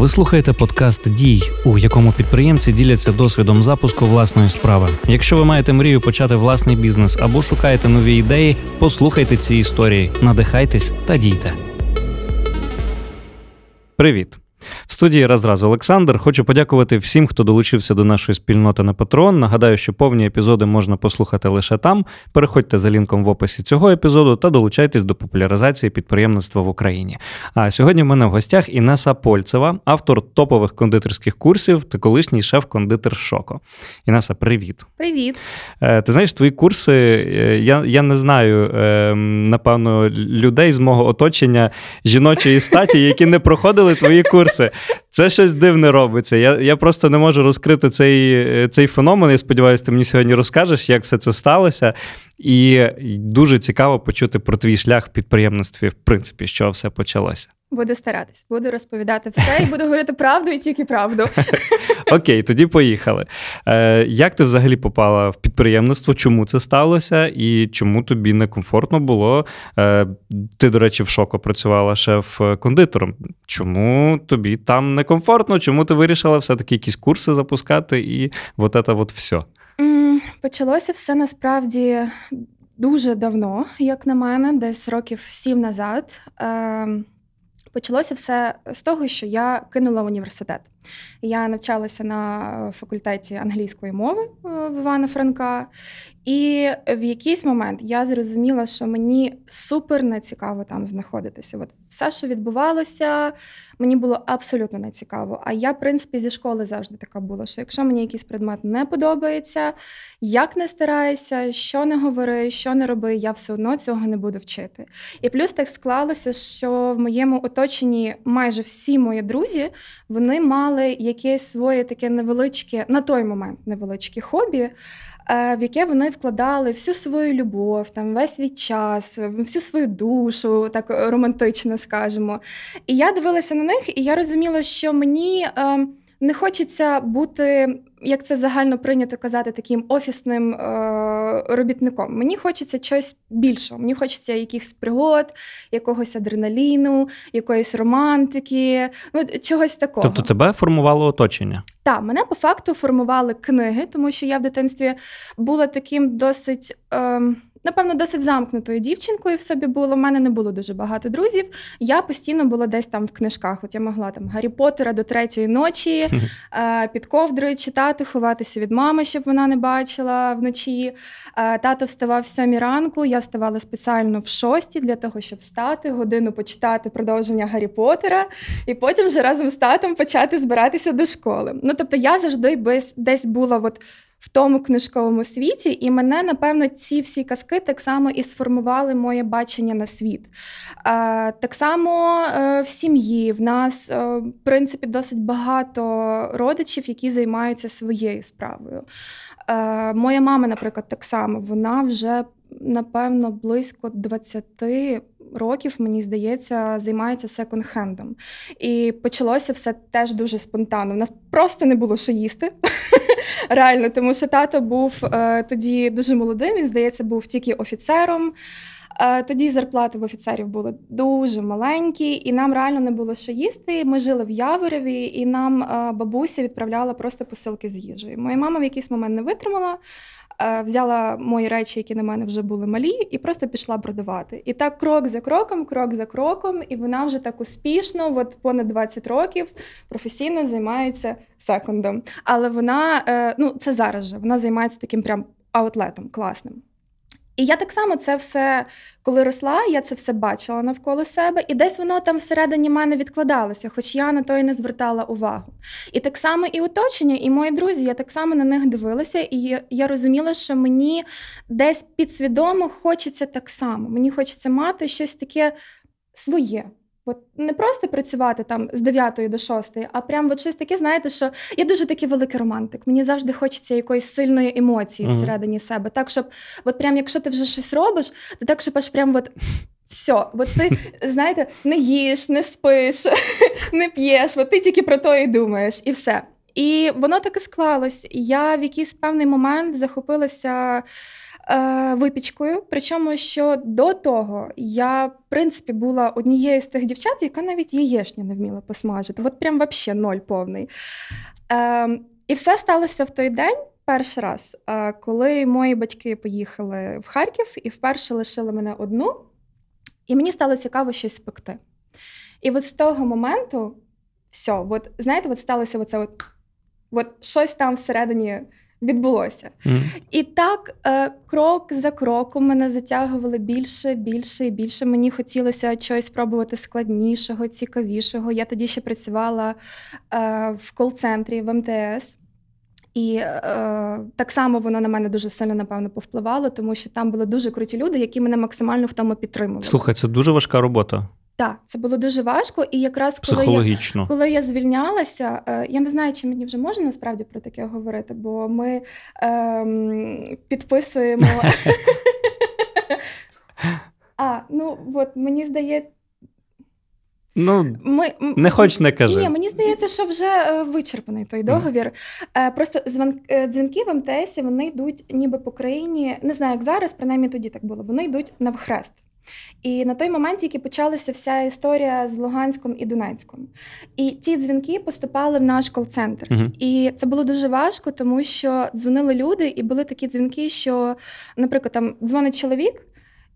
Ви слухаєте подкаст Дій, у якому підприємці діляться досвідом запуску власної справи. Якщо ви маєте мрію почати власний бізнес або шукаєте нові ідеї, послухайте ці історії, надихайтесь та дійте. Привіт! В студії раз Олександр. Хочу подякувати всім, хто долучився до нашої спільноти на Patreon. Нагадаю, що повні епізоди можна послухати лише там. Переходьте за лінком в описі цього епізоду та долучайтесь до популяризації підприємництва в Україні. А сьогодні в мене в гостях Інеса Польцева, автор топових кондитерських курсів та колишній шеф-кондитер Шоко. Інеса, привіт. Привіт. Е, ти знаєш, твої курси, е, я я не знаю, ем, напевно, людей з мого оточення жіночої статі, які не проходили твої курси курси. Це щось дивне робиться. Я я просто не можу розкрити цей цей феномен. Я сподіваюся, ти мені сьогодні розкажеш, як все це сталося. І дуже цікаво почути про твій шлях в підприємництві, в принципі, з чого все почалося. Буду старатись, буду розповідати все і буду говорити правду і тільки правду. Окей, тоді поїхали. Е, Як ти взагалі попала в підприємництво? Чому це сталося і чому тобі некомфортно було? Е, Ти, до речі, в шоку працювала шеф-кондитером. Чому тобі там некомфортно? Чому ти вирішила все-таки якісь курси запускати і от це от все? Почалося все насправді. Дуже давно, як на мене, десь років сім назад. Почалося все з того, що я кинула університет. Я навчалася на факультеті англійської мови е, в Івана Франка, і в якийсь момент я зрозуміла, що мені супер не цікаво там знаходитися. От все, що відбувалося, мені було абсолютно не цікаво. А я, в принципі, зі школи завжди така була, що якщо мені якийсь предмет не подобається, як не стараюся, що не говори, що не роби, я все одно цього не буду вчити. І плюс так склалося, що в моєму оточенні майже всі мої друзі вони мали якесь своє таке невеличке, на той момент невеличке хобі. Е, в яке вони вкладали всю свою любов, там весь свій час, всю свою душу, так романтично скажемо. І я дивилася на них, і я розуміла, що мені. Ем, не хочеться бути, як це загально прийнято казати, таким офісним е- робітником. Мені хочеться щось більшого. Мені хочеться якихось пригод, якогось адреналіну, якоїсь романтики, ну, чогось такого. Тобто тебе формувало оточення? Так, мене по факту формували книги, тому що я в дитинстві була таким досить. Е- Напевно, досить замкнутою дівчинкою в собі було. У мене не було дуже багато друзів. Я постійно була десь там в книжках. От я могла там Гаррі Поттера до третьої ночі е, під ковдрою читати, ховатися від мами, щоб вона не бачила вночі. Е, тато вставав в сьомій ранку. Я ставала спеціально в шостій для того, щоб встати, годину почитати продовження Гаррі Поттера, і потім вже разом з татом почати збиратися до школи. Ну тобто, я завжди десь була от в тому книжковому світі, і мене, напевно, ці всі казки так само і сформували моє бачення на світ. Так само е, в сім'ї в нас, е, в принципі, досить багато родичів, які займаються своєю справою. Е, моя мама, наприклад, так само, вона вже. Напевно, близько 20 років, мені здається, займається секонд-хендом. І почалося все теж дуже спонтанно. У нас просто не було що їсти. Реально, тому що тато був е, тоді дуже молодим, він, здається, був тільки офіцером. Е, тоді зарплати в офіцерів були дуже маленькі, і нам реально не було що їсти. Ми жили в Яворові, і нам е, бабуся відправляла просто посилки з їжею. Моя мама в якийсь момент не витримала. Е, взяла мої речі, які на мене вже були малі, і просто пішла продавати. І так крок за кроком, крок за кроком, і вона вже так успішно, от понад 20 років, професійно займається секондом. Але вона, е, ну це зараз же, вона займається таким прям аутлетом класним. І я так само це все, коли росла, я це все бачила навколо себе, і десь воно там всередині мене відкладалося, хоч я на то і не звертала увагу. І так само і оточення, і мої друзі, я так само на них дивилася, і я розуміла, що мені десь підсвідомо хочеться так само. Мені хочеться мати щось таке своє. От не просто працювати там з 9 до 6, а прям от щось таке, знаєте, що я дуже такий великий романтик. Мені завжди хочеться якоїсь сильної емоції mm-hmm. всередині себе. Так, щоб, от прям, якщо ти вже щось робиш, то так, щоб аж прям от. Все, от ти знаєте, не їш, не спиш, не п'єш, от ти тільки про то і думаєш, і все. І воно так і склалось. Я в якийсь певний момент захопилася е, випічкою. Причому, що до того я, в принципі, була однією з тих дівчат, яка навіть яєчню не вміла посмажити. От прям взагалі ноль повний. Е, І все сталося в той день. Перший раз, е, коли мої батьки поїхали в Харків і вперше лишили мене одну, і мені стало цікаво щось спекти. І от з того моменту, все, от, знаєте, от сталося оце от, от щось там всередині відбулося. Мгм. І так, е, крок за кроком мене затягували більше, більше і більше. Мені хотілося щось спробувати складнішого, цікавішого. Я тоді ще працювала е, в кол-центрі в МТС. І е, так само воно на мене дуже сильно, напевно, повпливало, тому що там були дуже круті люди, які мене максимально в тому підтримували. Слухай, це дуже важка робота Так, це було дуже важко. І якраз коли я коли я звільнялася, е, я не знаю, чи мені вже можна насправді про таке говорити, бо ми ем, підписуємо. А, ну от мені здається, Ну, ми не хоч не кажи. Ні, мені здається, що вже е, вичерпаний той договір. Е, Просто дзвінки в МТС вони йдуть ніби по країні. Не знаю, як зараз, принаймні тоді так було. Вони йдуть навхрест. І на той момент тільки почалася вся історія з Луганськом і Донецьком. І ці дзвінки поступали в наш кол-центр. Мгм. І це було дуже важко, тому що дзвонили люди, і були такі дзвінки, що, наприклад, там дзвонить чоловік.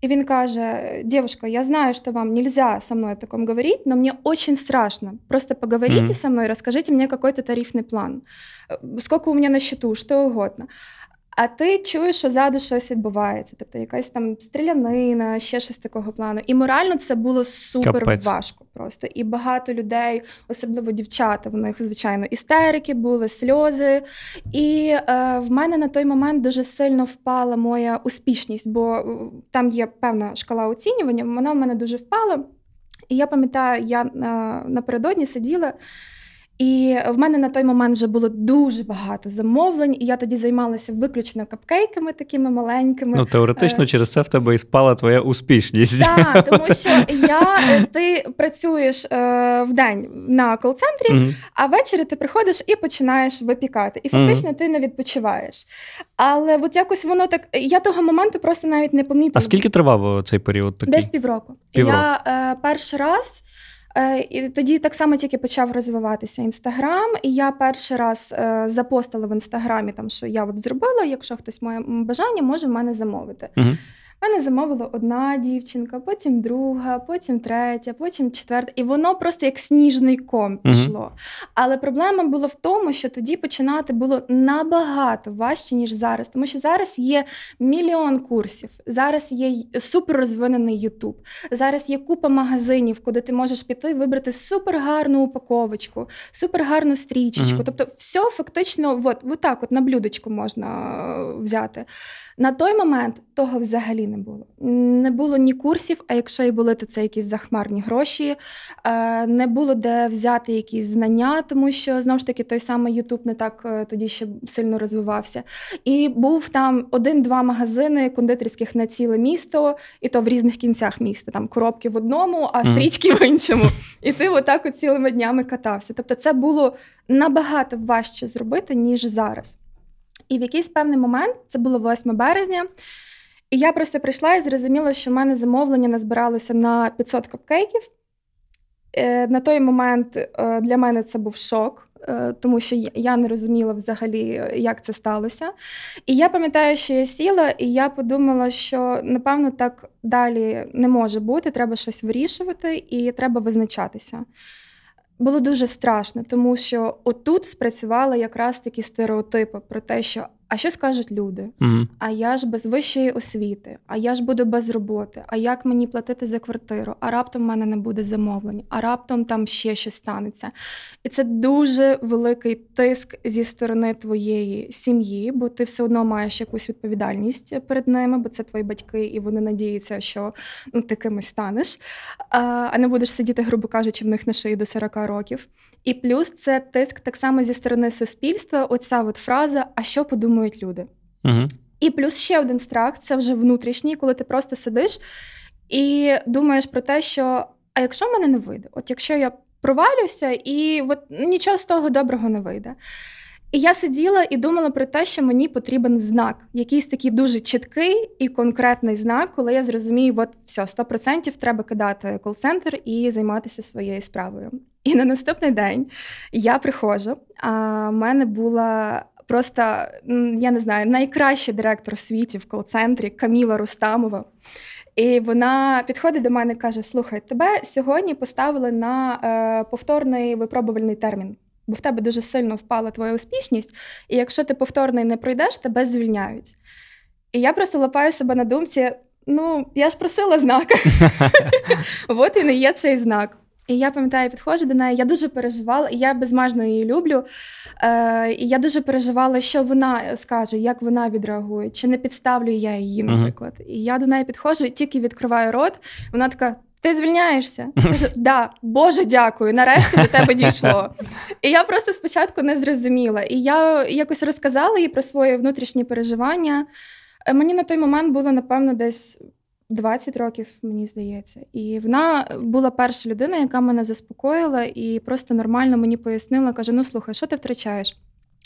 И він каже, девушка, я знаю, что вам нельзя со мной о таком говорить, но мне очень страшно. Просто поговорите Мгм. со мной, расскажите мне какой-то тарифный план. Сколько у меня на счету, что угодно. А ти чуєш, що ззаду щось відбувається, тобто якась там стрілянина, ще щось такого плану. І морально це було супер Капець. важко просто. І багато людей, особливо дівчата, в них, звичайно, істерики були, сльози. І е, в мене на той момент дуже сильно впала моя успішність, бо е, там є певна шкала оцінювання, вона в мене дуже впала. І я пам'ятаю, я е, напередодні сиділа. І в мене на той момент вже було дуже багато замовлень, і я тоді займалася виключно капкейками такими маленькими. Ну, теоретично, Е. через це в тебе і спала твоя успішність. Так, тому що я, е, ти працюєш е, в день на кол-центрі, Мгм. а ввечері ти приходиш і починаєш випікати. І фактично ти не відпочиваєш. Але от якось воно так. Я того моменту просто навіть не помітила. А скільки тривав цей період такий? Десь півроку. Півроку. Я е, перший раз. Е, І тоді так само тільки почав розвиватися інстаграм, і я перший раз е, запостила в інстаграмі, там що я от зробила. Якщо хтось має бажання, може в мене замовити. Мгм. Мене замовила одна дівчинка, потім друга, потім третя, потім четверта. І воно просто як сніжний ком пішло. Але проблема була в тому, що тоді починати було набагато важче, ніж зараз. Тому що зараз є мільйон курсів, зараз є й- супер розвинений Ютуб, зараз є купа магазинів, куди ти можеш піти, і вибрати супер гарну упаковочку, супер гарну стрічечку. Мгм. Тобто, все фактично, от, от так, от на блюдечку можна е, взяти. На той момент того взагалі не було. Не було ні курсів, а якщо і були, то це якісь захмарні гроші. Е, Не було де взяти якісь знання, тому що знову ж таки той самий Ютуб не так е, тоді ще сильно розвивався. І був там один-два магазини кондитерських на ціле місто, і то в різних кінцях міста. Там коробки в одному, а стрічки в іншому. І ти отак от цілими днями катався. Тобто, це було набагато важче зробити, ніж зараз. І в якийсь певний момент, це було 8 березня, і я просто прийшла і зрозуміла, що в мене замовлення назбиралося на 500 капкейків. Е, На той момент е, для мене це був шок, е, тому що я- не розуміла взагалі, як це сталося. І я пам'ятаю, що я сіла, і я подумала, що напевно так далі не може бути, треба щось вирішувати і треба визначатися. Було дуже страшно, тому що отут спрацювали якраз такі стереотипи про те, що а що скажуть люди? Мгм. А я ж без вищої освіти, а я ж буду без роботи. А як мені платити за квартиру? А раптом в мене не буде замовлень, а раптом там ще щось станеться. І це дуже великий тиск зі сторони твоєї сім'ї, бо ти все одно маєш якусь відповідальність перед ними, бо це твої батьки, і вони надіються, що ну, ти кимось станеш, а не будеш сидіти, грубо кажучи, в них на шиї до 40 років. І плюс це тиск так само зі сторони суспільства. Оця от фраза: а що подумають люди? Мгм. І плюс ще один страх це вже внутрішній, коли ти просто сидиш і думаєш про те, що а якщо в мене не вийде, от якщо я провалюся, і от нічого з того доброго не вийде. І я сиділа і думала про те, що мені потрібен знак, якийсь такий дуже чіткий і конкретний знак, коли я зрозумію, от все, 100% треба кидати кол-центр і займатися своєю справою. І на наступний день я приходжу, а в мене була. Просто я не знаю, найкращий директор в світі в кол-центрі Каміла Рустамова. І вона підходить до мене і каже: Слухай, тебе сьогодні поставили на е, повторний випробувальний термін бо в тебе дуже сильно впала твоя успішність, і якщо ти повторний не пройдеш, тебе звільняють. І я просто лапаю себе на думці: ну, я ж просила знак. От і не є цей знак. І я пам'ятаю, підходжу до неї. Я дуже переживала, і я безмежно її люблю. Е, І я дуже переживала, що вона скаже, як вона відреагує, чи не підставлю я її, наприклад. Uh-huh. І я до неї підходжу, і тільки відкриваю рот. Вона така: ти звільняєшся? Кажу, да, Боже, дякую. Нарешті до тебе дійшло. І я просто спочатку не зрозуміла. І я якось розказала їй про свої внутрішні переживання. Е, мені на той момент було, напевно, десь 20 років, мені здається. І вона була перша людина, яка мене заспокоїла і просто нормально мені пояснила, каже: Ну, слухай, що ти втрачаєш?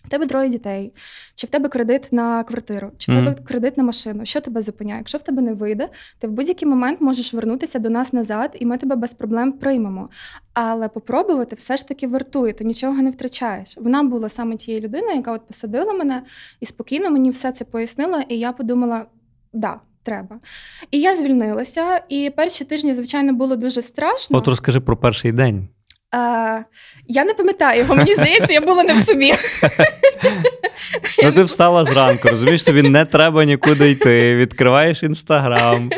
В тебе троє дітей, чи в тебе кредит на квартиру, чи в тебе mm. кредит на машину. Що тебе зупиняє? Якщо в тебе не вийде, ти в будь-який момент можеш вернутися до нас назад, і ми тебе без проблем приймемо. Але попробувати все ж таки вартує, ти нічого не втрачаєш. Вона була саме тією людиною, яка от посадила мене і спокійно мені все це пояснила. І я подумала: да. Треба. І я звільнилася, і перші тижні, звичайно, було дуже страшно. От розкажи про перший день. А, Я не пам'ятаю його, мені здається, я була не в собі. Ну, ти встала зранку, розумієш, тобі не треба нікуди йти, відкриваєш інстаграм.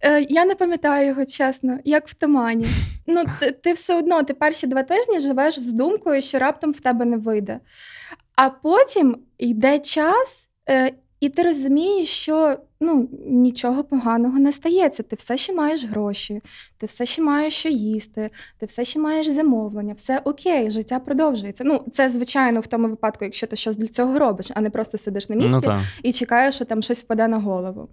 Е, я не пам'ятаю його, чесно, як в тумані. Ну, ти, ти все одно, ти перші два тижні живеш з думкою, що раптом в тебе не вийде. А потім йде час, е, і ти розумієш, що ну, нічого поганого не стається. Ти все ще маєш гроші, ти все ще маєш що їсти, ти все ще маєш замовлення, все окей, життя продовжується. Ну, це звичайно в тому випадку, якщо ти щось для цього робиш, а не просто сидиш на ну місці ну, і чекаєш, що там щось впаде на голову.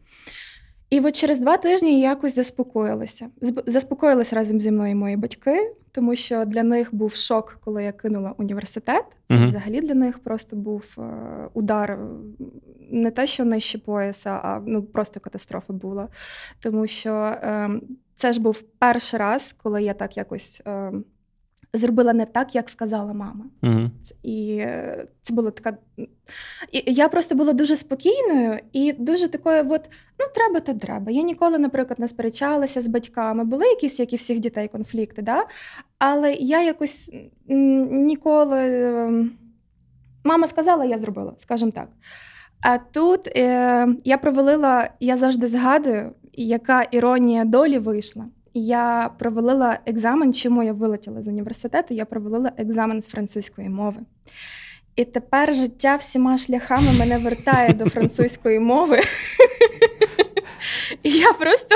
І от через два тижні я якось заспокоїлася. Заспокоїлися разом зі мною мої батьки, тому що для них був шок, коли я кинула університет. Це uh взагалі для них просто був е, удар не те, що нижче пояса, а ну просто катастрофа була. Тому що е, це ж був перший раз, коли я так якось. Е, зробила не так, як сказала мама. Угу. І це була така. І Я просто була дуже спокійною і дуже такою, от, ну, треба, то треба. Я ніколи, наприклад, не сперечалася з батьками. Були якісь, як і всіх дітей, конфлікти, да? але я якось ніколи. Ем, мама сказала, я зробила, скажімо так. А тут е, я провалила, я завжди згадую, яка іронія долі вийшла я провалила екзамен, чому я вилетіла з університету, я провалила екзамен з французької мови. І тепер життя всіма шляхами мене вертає до французької мови. І я просто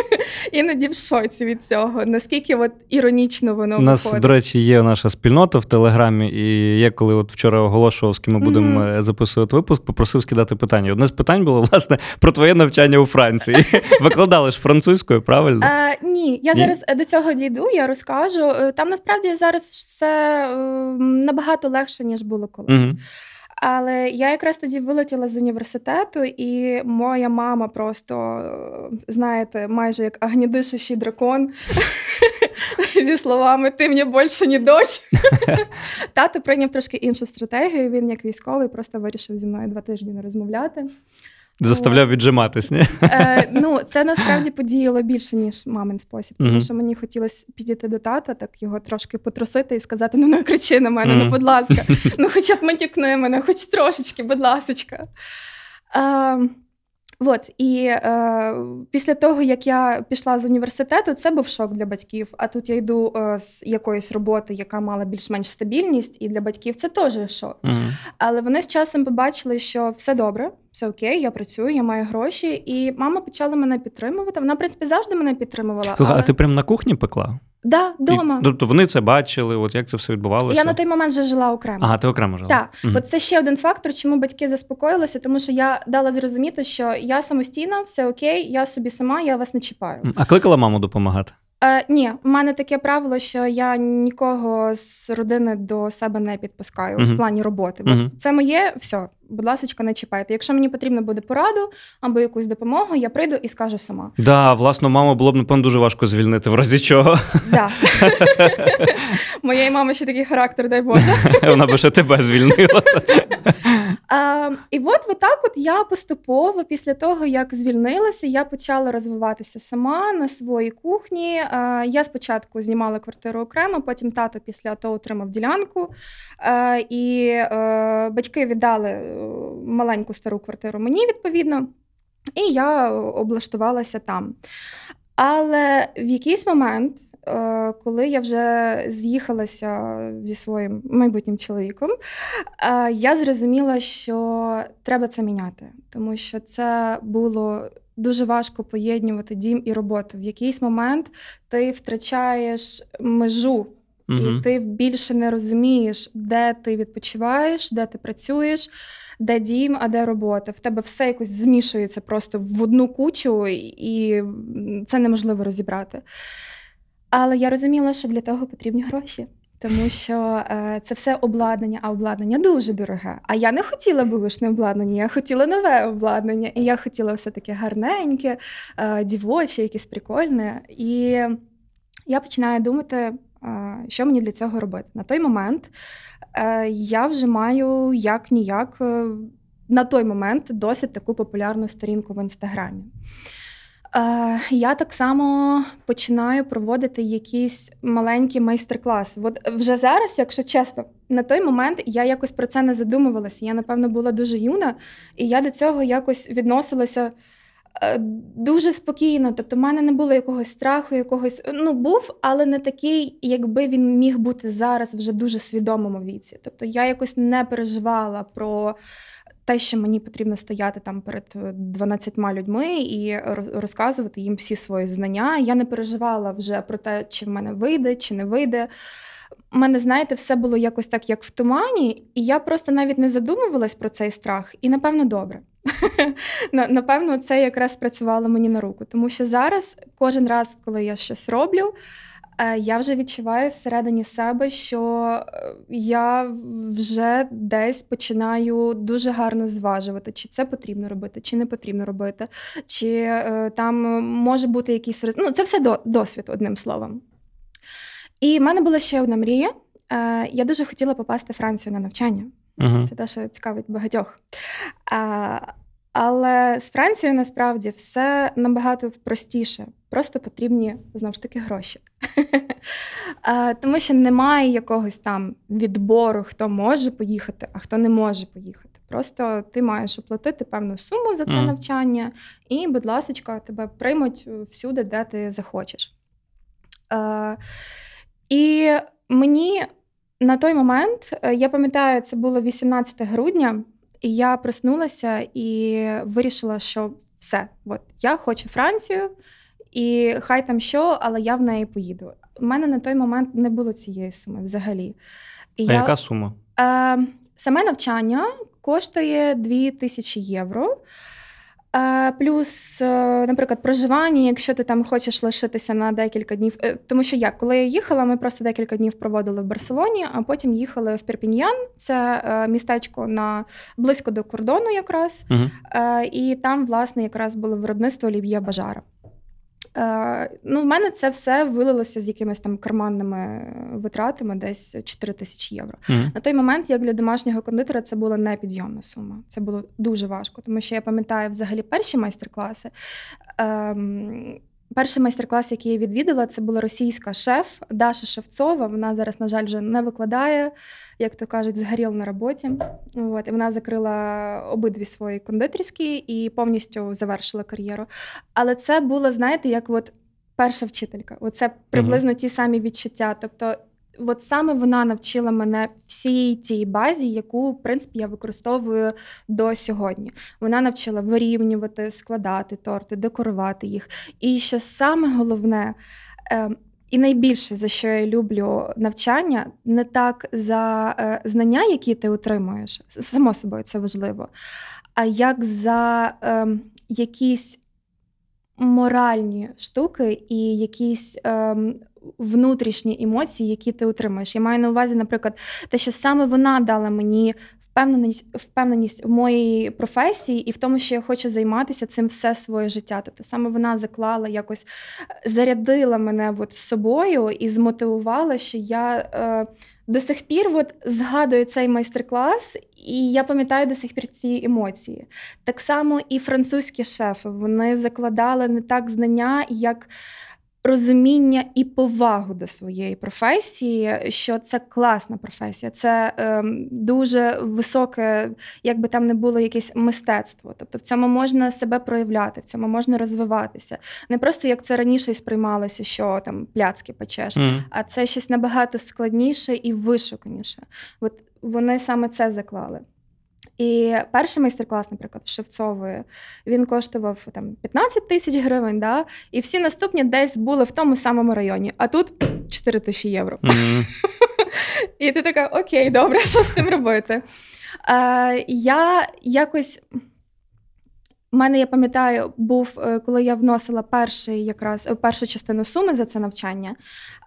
іноді в шоці від цього, наскільки от іронічно воно У нас, виходить. до речі, є наша спільнота в Телеграмі, і я коли от вчора оголошував, з ким ми будемо mm-hmm. записувати випуск, попросив скидати питання. Одне з питань було, власне, про твоє навчання у Франції. Викладали ж французькою, правильно? А, Ні, я ні? зараз до цього дійду, я розкажу. Е, там насправді зараз все набагато легше, ніж було колись. Mm-hmm. Але я якраз тоді вилетіла з університету, і моя мама просто, знаєте, майже як агнідишащий дракон зі словами Ти мені більше не дочь. Тато прийняв трошки іншу стратегію. Він, як військовий, просто вирішив зі мною два тижні не розмовляти. Заставляв віджиматись, ні? Е, Ну, це насправді подіяло більше, ніж мамин спосіб. Тому що мені хотілося підійти до тата, так його трошки потрусити і сказати: ну не кричи на мене, ну будь ласка, ну хоча б матюкни мене, хоч трошечки, будь ласка. Е, От і е, після того, як я пішла з університету, це був шок для батьків. А тут я йду е, з якоїсь роботи, яка мала більш-менш стабільність, і для батьків це теж шок. Mm-hmm. Але вони з часом побачили, що все добре, все окей, я працюю, я маю гроші, і мама почала мене підтримувати. Вона, в принципі, завжди мене підтримувала. Але... А ти прямо на кухні пекла? Да, дома. Тобто вони це бачили, от як це все відбувалося? Я на той момент вже жила окремо. Ага, ти окремо жила. Так. Угу. От це ще один фактор, чому батьки заспокоїлися, тому що я дала зрозуміти, що я самостійна, все окей, я собі сама, я вас не чіпаю. А кликала маму допомагати? Е, Ні, в мене таке правило, що я нікого з родини до себе не підпускаю uh-huh. в плані роботи. Uh-huh. Це моє, все, будь ласка, не чіпайте. Якщо мені потрібно буде пораду або якусь допомогу, я прийду і скажу сама. Так, да, власну маму було б напевно дуже важко звільнити, в разі чого. Да. Моєї мами ще такий характер, дай Боже. Вона би ще тебе звільнила. А, І от отак от я поступово, після того, як звільнилася, я почала розвиватися сама на своїй кухні. А, Я спочатку знімала квартиру окремо, потім тато після того отримав ділянку. А, І е, батьки віддали маленьку стару квартиру мені, відповідно, і я облаштувалася там. Але в якийсь момент. Е, коли я вже з'їхалася зі своїм майбутнім чоловіком, е, я зрозуміла, що треба це міняти, тому що це було дуже важко поєднувати дім і роботу. В якийсь момент ти втрачаєш межу. І ти більше не розумієш, де ти відпочиваєш, де ти працюєш, де дім, а де робота. В тебе все якось змішується просто в одну кучу, і це неможливо розібрати. Але я розуміла, що для того потрібні гроші. Тому що е, це все обладнання, а обладнання дуже дороге. А я не хотіла бушне обладнання, я хотіла нове обладнання. І я хотіла все таке гарненьке, е, дівоче, якесь прикольне. І я починаю думати, що мені для цього робити. На той момент е, я вже маю як ніяк е, на той момент досить таку популярну сторінку в інстаграмі. Е, я так само починаю проводити якісь маленькі майстер-класи. От вже зараз, якщо чесно, на той момент я якось про це не задумувалася. Я, напевно, була дуже юна, і я до цього якось відносилася е, дуже спокійно. Тобто, в мене не було якогось страху, якогось ну був, але не такий, якби він міг бути зараз вже дуже свідомому віці. Тобто я якось не переживала про те, що мені потрібно стояти там перед 12 е, людьми і розказувати їм всі свої знання. Я не переживала вже про те, чи в мене вийде, чи не вийде. У мене, знаєте, все було якось так, як в тумані, і я просто навіть не задумувалась про цей страх, і напевно добре. Напевно, це якраз спрацювало мені на руку, тому що зараз кожен раз, коли я щось роблю. Е, я вже відчуваю всередині себе, що е, я вже десь починаю дуже гарно зважувати, чи це потрібно робити, чи не потрібно робити, чи е, там може бути якийсь Ну, Це все досвід, одним словом. І в мене була ще одна мрія. Я дуже хотіла попасти в Францію на навчання. Uh Це те, що цікавить багатьох. Але з Францією насправді все набагато простіше. Просто потрібні знову ж таки гроші. Тому що немає якогось там відбору, хто може поїхати, а хто не може поїхати. Просто ти маєш оплатити певну суму за це mm. навчання, і, будь ласка, тебе приймуть всюди, де ти захочеш. І мені на той момент, е, я пам'ятаю, це було 18 грудня. І я проснулася і вирішила, що все, от я хочу Францію, і хай там що, але я в неї поїду. У мене на той момент не було цієї суми взагалі. І а я, яка сума? Е, Саме навчання коштує 2 тисячі євро. Е, плюс, е, наприклад, проживання, якщо ти там хочеш лишитися на декілька днів. Е, тому що як, коли я їхала, ми просто декілька днів проводили в Барселоні, а потім їхали в Перпіньян, це містечко на близько до кордону, якраз. Угу. І там, власне, якраз було виробництво олів'є бажара. Е, ну, в мене це все вилилося з якимись там карманними витратами, десь 4 тисячі євро. Mm-hmm. На той момент, як для домашнього кондитера, це була непідйомна сума. Це було дуже важко, тому що я пам'ятаю взагалі перші майстер-класи. Ем, Перший майстер-клас, який я відвідала, це була російська шеф Даша Шевцова. Вона зараз, на жаль, вже не викладає, як то кажуть, згоріла на роботі. От, І вона закрила обидві свої кондитерські і повністю завершила кар'єру. Але це було, знаєте, як от перша вчителька. Оце приблизно ті самі відчуття. Тобто от саме вона навчила мене всій тій базі, яку в принципі я використовую до сьогодні. Вона навчила вирівнювати, складати торти, декорувати їх. І що саме головне. Ем, і найбільше за що я люблю навчання, не так за е, знання, які ти отримуєш, само собою це важливо, а як за е, якісь моральні штуки і якісь ем, внутрішні емоції, які ти отримаєш. Я маю на увазі, наприклад, те, що саме вона дала мені. Впевненість впевненість в моїй професії і в тому, що я хочу займатися цим все своє життя. Тобто саме вона заклала, якось зарядила мене от собою і змотивувала, що я е, до сих пір от згадую цей майстер-клас, і я пам'ятаю до сих пір ці емоції. Так само і французькі шефи вони закладали не так знання, як розуміння і повагу до своєї професії, що це класна професія, це е, дуже високе, як би там не було якесь мистецтво. Тобто в цьому можна себе проявляти, в цьому можна розвиватися. Не просто як це раніше сприймалося, що там пляцки печеш, mm. а це щось набагато складніше і вишуканіше. От вони саме це заклали. І перший майстер-клас, наприклад, Шевцової, він коштував там 15 тисяч гривень, да? і всі наступні десь були в тому самому районі, а тут 4 тисячі євро. Mm-hmm. І ти така, окей, добре, що з тим робити? Е, Я якось. У мене, я пам'ятаю, був, е, коли я вносила перший, якраз першу частину суми за це навчання.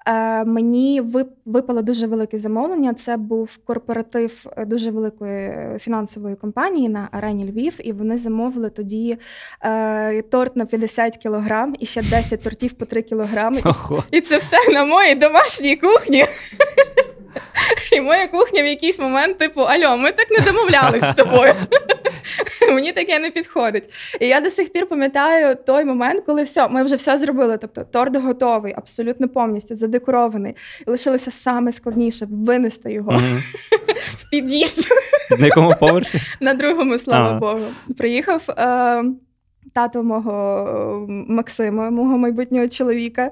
Е, мені випало дуже велике замовлення. Це був корпоратив е, дуже великої фінансової компанії на арені Львів, і вони замовили тоді е, торт на 50 кілограм і ще 10 тортів по 3 кілограми. Ого. І це все на моїй домашній кухні. І моя кухня в якийсь момент, типу, Альо, ми так не домовлялись з тобою. Мені таке не підходить. І я до сих пір пам'ятаю той момент, коли все, ми вже все зробили. Тобто торт готовий, абсолютно повністю задекорований. І лишилося саме складніше винести його mm-hmm. в під'їзд. На якому поверсі? На другому, слава ага. Богу. Приїхав. Е- тато мого Максима, мого майбутнього чоловіка.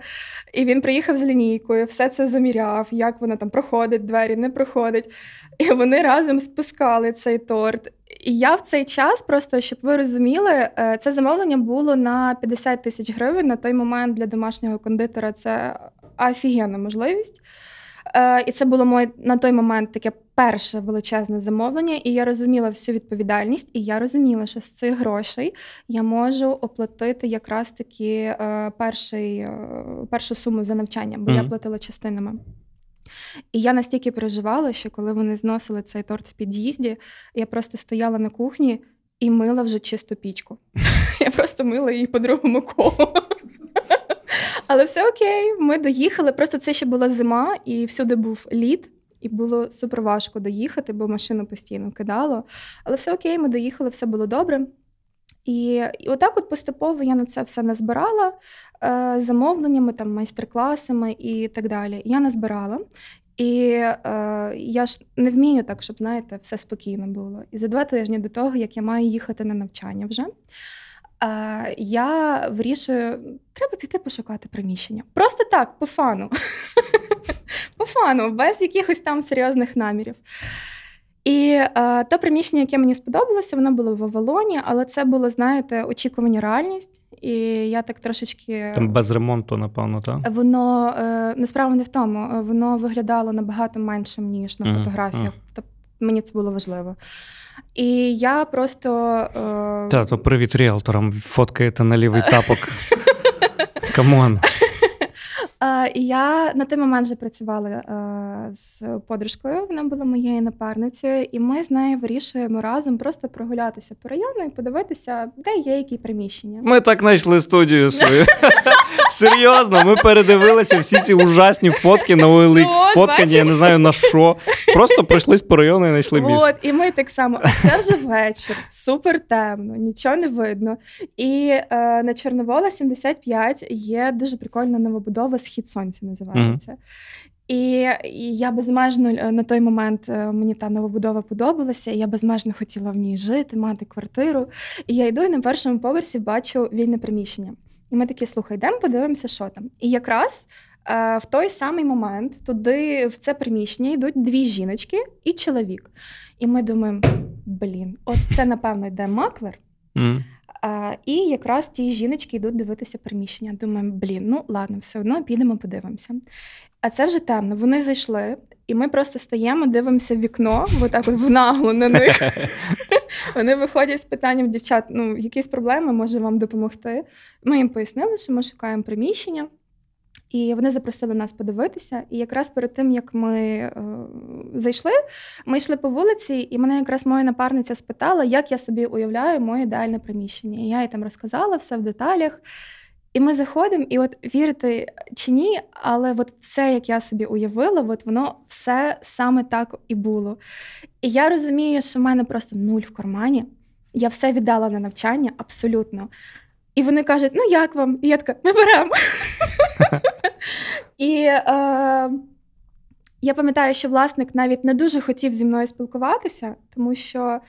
І він приїхав з лінійкою, все це заміряв, як воно там проходить, двері не проходить. І вони разом спускали цей торт. І я в цей час, просто щоб ви розуміли, е, це замовлення було на 50 тисяч гривень. На той момент для домашнього кондитера це офігенна можливість. Е, і це було моє на той момент таке перше величезне замовлення, і я розуміла всю відповідальність, і я розуміла, що з цих грошей я можу оплатити якраз таки е, перший, першу суму за навчання, бо mm-hmm. я платила частинами. І я настільки переживала, що коли вони зносили цей торт в під'їзді, я просто стояла на кухні і мила вже чисту пічку. Я просто мила її по другому колу. Але все окей, ми доїхали. Просто це ще була зима, і всюди був лід, і було супер важко доїхати, бо машину постійно кидало. Але все окей, ми доїхали, все було добре. І і отак, от поступово я на це все назбирала е, замовленнями, там, майстер-класами і так далі. Я назбирала. І е, я ж не вмію так, щоб знаєте, все спокійно було. І за два тижні до того, як я маю їхати на навчання вже. Я вирішую, треба піти пошукати приміщення. Просто так, по фану. По фану, без якихось там серйозних намірів. І е, то приміщення, яке мені сподобалося, воно було в Авалоні, але це було, знаєте, очікування реальність. І я так трошечки. Там без ремонту, напевно, так? Воно е, насправді не в тому. Воно виглядало набагато меншим, ніж на фотографіях. Mm-hmm. Тобто мені це було важливо. І я просто. Е... Та, то привіт ріалторам, фоткаєте на лівий тапок. Come on. І я на той момент вже працювала е, з подружкою, вона була моєю напарницею, і ми з нею вирішуємо разом просто прогулятися по району і подивитися, де є які приміщення. Ми так знайшли студію свою. Серйозно, ми передивилися всі ці ужасні фотки на OLX, ну, фоткання, я не знаю на що. Просто пройшлись по району і знайшли місце. От, І ми так само, це вже вечір, супер темно, нічого не видно. І е, на Чорновола 75 є дуже прикольна новобудова Схід сонця називається. Mm-hmm. І, і я безмежно е, на той момент е, мені та новобудова подобалася, і я безмежно хотіла в ній жити, мати квартиру. І я йду і на першому поверсі бачу вільне приміщення. І ми такі, слухай, йдемо, подивимося, що там. І якраз е, в той самий момент туди, в це приміщення, йдуть дві жіночки і чоловік. І ми думаємо: блін, от це, напевно, йде маклер. Mm. А, І якраз ті жіночки йдуть дивитися приміщення. Думаємо, блін, ну ладно, все одно підемо, подивимося. А це вже темно. Вони зайшли, і ми просто стаємо, дивимося в вікно, отак от в наглу на них. Вони виходять з питанням дівчат, ну, якісь проблеми, може вам допомогти. Ми їм пояснили, що ми шукаємо приміщення. І вони запросили нас подивитися. І якраз перед тим, як ми е, зайшли, ми йшли по вулиці, і мене якраз моя напарниця спитала, як я собі уявляю моє ідеальне приміщення. І я їй там розказала все в деталях. І ми заходимо, і от вірите чи ні, але от все, як я собі уявила, от воно все саме так і було. І я розумію, що в мене просто нуль в кармані. Я все віддала на навчання абсолютно. І вони кажуть: ну як вам? І я така, ми беремо. І е, я пам'ятаю, що власник навіть не дуже хотів зі мною спілкуватися, тому що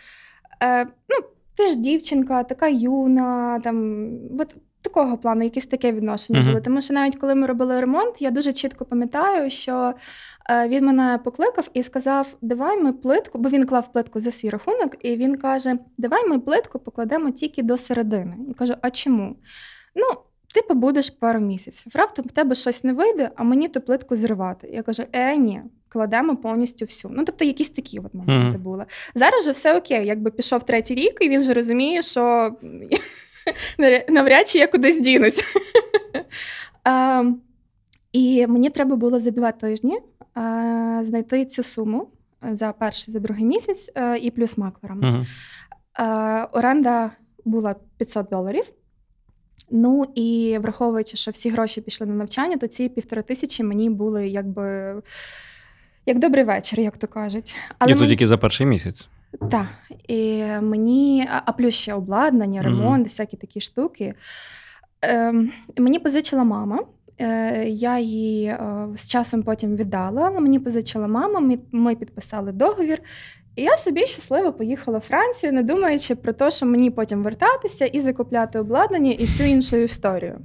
е, ну, ти ж дівчинка, така юна, там, от такого плану, якесь таке відношення uh-huh. було. Тому що навіть коли ми робили ремонт, я дуже чітко пам'ятаю, що е, він мене покликав і сказав: Давай ми плитку, бо він клав плитку за свій рахунок, і він каже: Давай ми плитку покладемо тільки до середини. Я кажу: А чому? Ну, ти побудеш пару місяців. Раптом в тебе щось не вийде, а мені ту плитку зривати. Я кажу: Е, ні. Кладемо повністю всю. Ну, тобто, якісь такі от моменти mm. були. Зараз же все окей, якби пішов третій рік, і він вже розуміє, що навряд чи я кудись дінусь. А, І мені треба було за два тижні а, знайти цю суму за перший, за другий місяць і плюс маклером. Uh-huh. Оренда була 500 доларів. Ну і враховуючи, що всі гроші пішли на навчання, то ці півтори тисячі мені були якби як добрий вечір, як то кажуть. Але І мені... то тільки за перший місяць. Так. І мені, а плюс ще обладнання, ремонт, mm-hmm. всякі такі штуки. Е, Мені позичила мама. Е, Я її е, з часом потім віддала. Мені позичила мама, ми, ми підписали договір. І я собі щасливо поїхала в Францію, не думаючи про те, що мені потім вертатися і закупляти обладнання і всю іншу історію.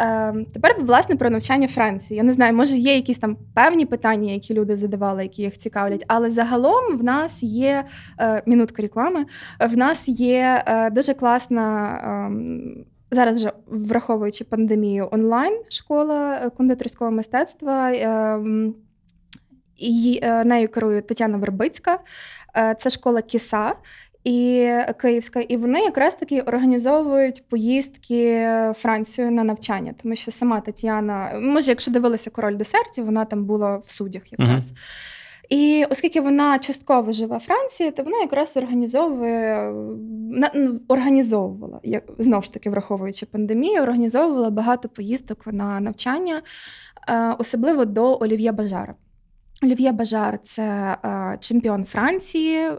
Е, Тепер, власне, про навчання Франції. Я не знаю, може є якісь там певні питання, які люди задавали, які їх цікавлять. Але загалом в нас є е, мінутка реклами. В нас є е, дуже класна. Е, Зараз вже враховуючи пандемію онлайн школа е, кондитерського мистецтва. Ем, і е, нею керує Тетяна Вербицька. Це школа Кіса і Київська, і вони якраз таки організовують поїздки Францію на навчання, тому що сама Тетяна, може, якщо дивилася король десертів, вона там була в суддях якраз. Uh-huh. І оскільки вона частково живе в Франції, то вона якраз організовує організовувала, як знову ж таки враховуючи пандемію, організовувала багато поїздок на навчання, е, особливо до Олів'є Бажара. Олів'є Бажар це е, чемпіон Франції, е,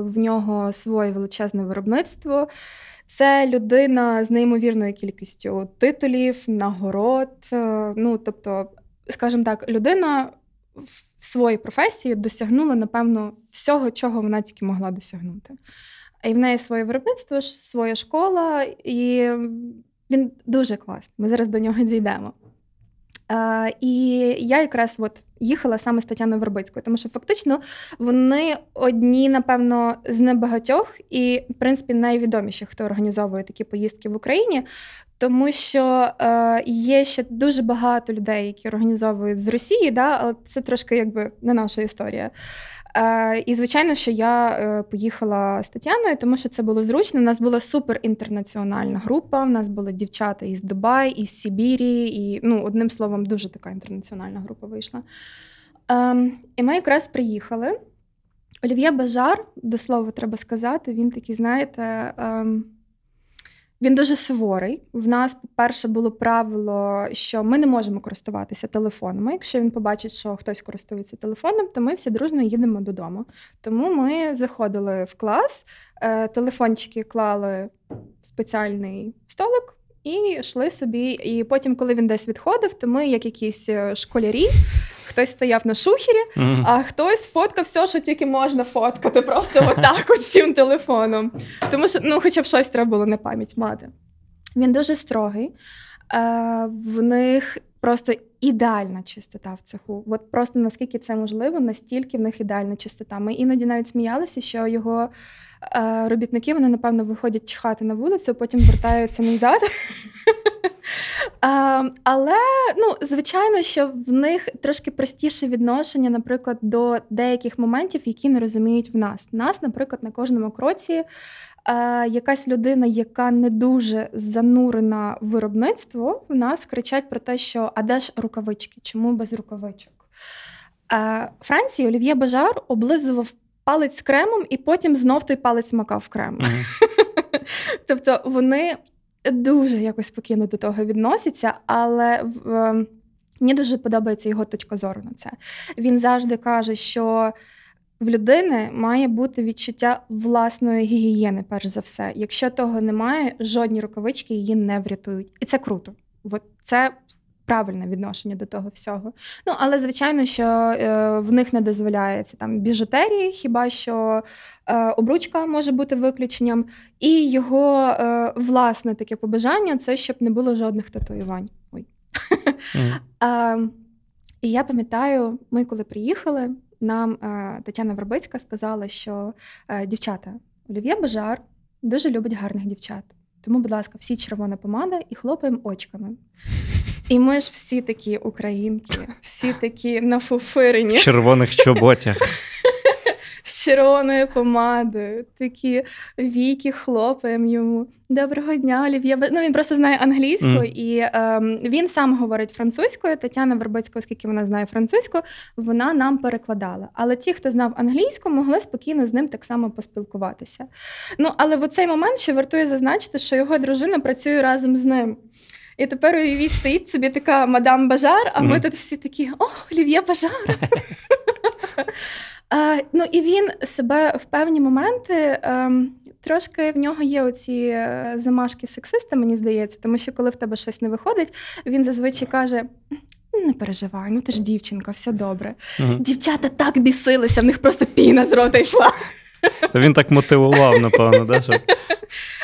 в нього своє величезне виробництво. Це людина з неймовірною кількістю титулів, нагород. Е, ну, тобто, скажімо так, людина в своїй професії досягнула, напевно, всього, чого вона тільки могла досягнути. І в неї своє виробництво, своя школа, і він дуже класний. Ми зараз до нього дійдемо. Е, І я якраз от їхала саме з Тетяною Вербицькою, тому що фактично вони одні, напевно, з небагатьох і, в принципі, найвідоміші, хто організовує такі поїздки в Україні. Тому що е, є ще дуже багато людей, які організовують з Росії, да, але це трошки якби не наша історія. Е, І, звичайно, що я е, поїхала з Тетяною, тому що це було зручно. У нас була супер інтернаціональна група. У нас були дівчата із Дубай, із Сибірі, і ну, одним словом, дуже така інтернаціональна група вийшла. Е, І ми якраз приїхали. Олів'є Бажар, до слова, треба сказати, він такий, знаєте. Він дуже суворий. В нас, по-перше, було правило, що ми не можемо користуватися телефонами. Якщо він побачить, що хтось користується телефоном, то ми всі дружно їдемо додому. Тому ми заходили в клас, е, телефончики клали в спеціальний столик. І йшли собі. І потім, коли він десь відходив, то ми, як якісь е, школярі, хтось стояв на шухері, mm-hmm. а хтось фоткав все, що тільки можна фоткати, просто отак от цим телефоном. Тому що ну, хоча б щось треба було на пам'ять мати. Він дуже строгий. Е, В них просто ідеальна чистота в цеху. От просто наскільки це можливо, настільки в них ідеальна чистота. Ми іноді навіть сміялися, що його е, робітники вони, напевно, виходять чхати на вулицю, потім вертаються назад. А, Але ну, звичайно, що в них трошки простіше відношення, наприклад, до деяких моментів, які не розуміють в нас. Нас, наприклад, на кожному кроці якась людина, яка не дуже занурена в виробництво, в нас кричать про те, що а де ж рукавички? Чому без рукавичок? А, Франції Олів'є Бажар облизував палець кремом і потім знов той палець макав кремом. Mm-hmm. Тобто вони дуже якось спокійно до того відносяться, але в. Ем, мені дуже подобається його точка зору на це. Він завжди каже, що в людини має бути відчуття власної гігієни, перш за все. Якщо того немає, жодні рукавички її не врятують. І це круто. От це правильне відношення до того всього. Ну але звичайно, що е, в них не дозволяється там біжутерії, хіба що е, обручка може бути виключенням, і його е, власне таке побажання це щоб не було жодних татуювань. Ой. Mm. І я пам'ятаю, ми коли приїхали, нам е, Тетяна Вербицька сказала, що е, дівчата Олів'є Бажар дуже любить гарних дівчат. Тому, будь ласка, всі червона помада і хлопаємо очками. І ми ж всі такі українки, всі такі нафуфирені. В червоних чоботях. З червоною помадою, такі віки хлопаємо йому. Доброго дня, Олів'є. Ну, він просто знає англійську, mm. і ем, він сам говорить французькою. Тетяна Вербицька, оскільки вона знає французьку, вона нам перекладала. Але ті, хто знав англійську, могли спокійно з ним так само поспілкуватися. Ну, але в цей момент ще вартує зазначити, що його дружина працює разом з ним. І тепер уявіть, стоїть собі така мадам Бажар, а ми тут всі такі: о, Олів'є Бажар. а, Ну і він себе в певні моменти. Ем, Трошки в нього є оці е, замашки сексиста, мені здається, тому що коли в тебе щось не виходить, він зазвичай каже: не переживай, ну ти ж дівчинка, все добре. Угу. Дівчата так бісилися, в них просто піна з рота йшла. То він так мотивував, напевно, да? Щоб...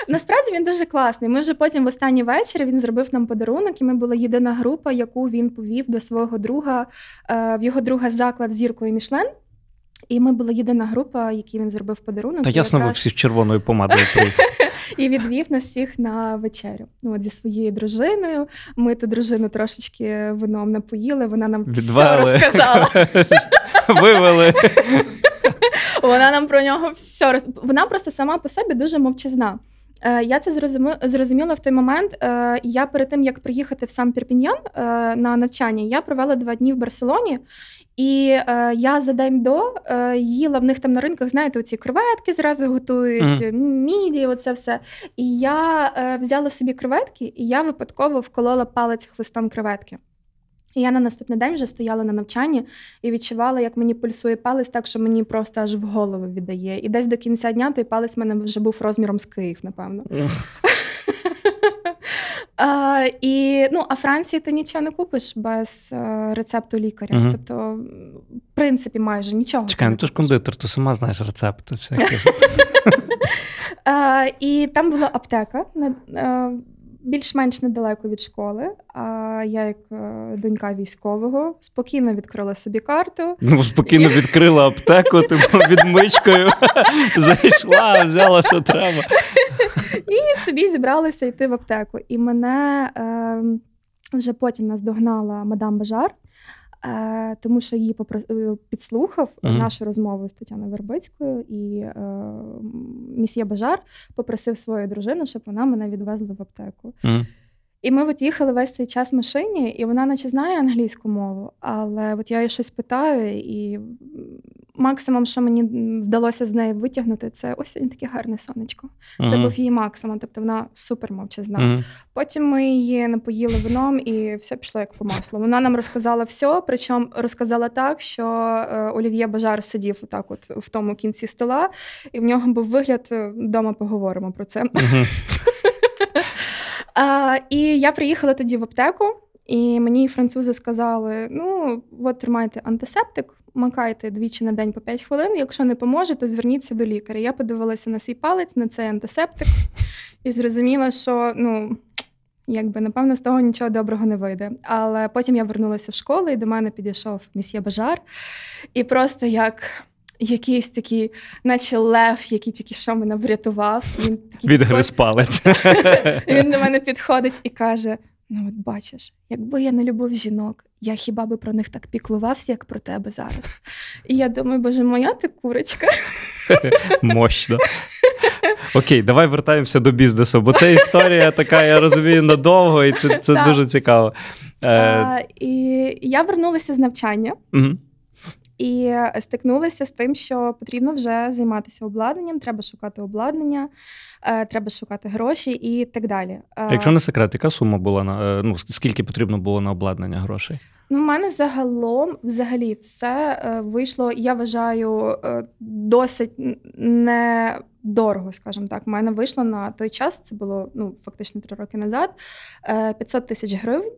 Насправді він дуже класний. Ми вже потім в останній вечір він зробив нам подарунок, і ми була єдина група, яку він повів до свого друга е, в його друга заклад зіркою Мішлен. І ми була єдина група, якій він зробив подарунок. Та ясно, якраз... ви всі з червоною помадою приїхали. І відвів нас всіх на вечерю. Ну, от Зі своєю дружиною. Ми ту дружину трошечки вином напоїли, вона нам Відвели. все розказала. Вивели. Вона нам про нього все роз... Вона просто сама по собі дуже мовчазна. Е, я це зрозуміла в той момент. Е, я перед тим як приїхати в сам Пірпіньян е, на навчання, я провела два дні в Барселоні, і я за день до їла в них там на ринках, знаєте, оці креветки зразу готують, mm. міді, оце все. І я взяла собі креветки, і я випадково вколола палець хвостом креветки. І я на наступний день вже стояла на навчанні і відчувала, як мені пульсує палець, так що мені просто аж в голову віддає. І десь до кінця дня той палець в мене вже був розміром з Київ, напевно. А, і, ну, А Франції ти нічого не купиш без а, рецепту лікаря. Угу. Тобто, в принципі, майже нічого. Чекай, ну ти ж кондитер, ти сама знаєш рецепти. всякі. А, І там була аптека більш-менш недалеко від школи. А я, як е, донька військового, спокійно відкрила собі карту. Ну, спокійно відкрила аптеку, типу відмичкою зайшла, взяла, що треба. І собі зібралася йти в аптеку. І мене е, вже потім наздогнала мадам Бажар. Е, тому що її попрос... Е, підслухав uh-huh. нашу розмову з Тетяною Вербицькою, і е, місьє Бажар попросив свою дружину, щоб вона мене відвезла в аптеку. Uh-huh. І ми от їхали весь цей час в машині, і вона наче знає англійську мову, але от я її щось питаю, і максимум, що мені вдалося з неї витягнути, це ось сьогодні таке гарне сонечко. Це uh-huh. був її максимум, тобто вона супер мовчазна. Uh-huh. Потім ми її напоїли вином, і все пішло як по маслу. Вона нам розказала все, причому розказала так, що е, Олів'є Бажар сидів отак, от в тому кінці стола, і в нього був вигляд вдома е, поговоримо про це. Uh-huh. А, І я приїхала тоді в аптеку, і мені французи сказали: ну, от тримайте антисептик, макайте двічі на день по 5 хвилин. Якщо не поможе, то зверніться до лікаря. Я подивилася на свій палець, на цей антисептик, і зрозуміла, що ну. Якби, напевно, з того нічого доброго не вийде. Але потім я вернулася в школу, і до мене підійшов місьє Бажар. І просто як якийсь такий, наче лев, який тільки що мене врятував. Він такий Відгриз палець. Він до мене підходить і каже: Ну, от бачиш, якби я не любив жінок, я хіба би про них так піклувався, як про тебе зараз. І я думаю, боже, моя ти курочка. Мощно. Окей, давай вертаємося до бізнесу, бо це історія така, я розумію, надовго, і це це дуже цікаво. Е... А, І я вернулася з навчання. Угу. І стикнулася з тим, що потрібно вже займатися обладнанням, треба шукати обладнання, е, треба шукати гроші і так далі. Е, якщо не секрет, яка сума була на ну скільки потрібно було на обладнання грошей? Ну, У мене загалом взагалі все вийшло, я вважаю, досить недорого, скажімо так. У мене вийшло на той час, це було ну, фактично три роки назад, 500 тисяч гривень.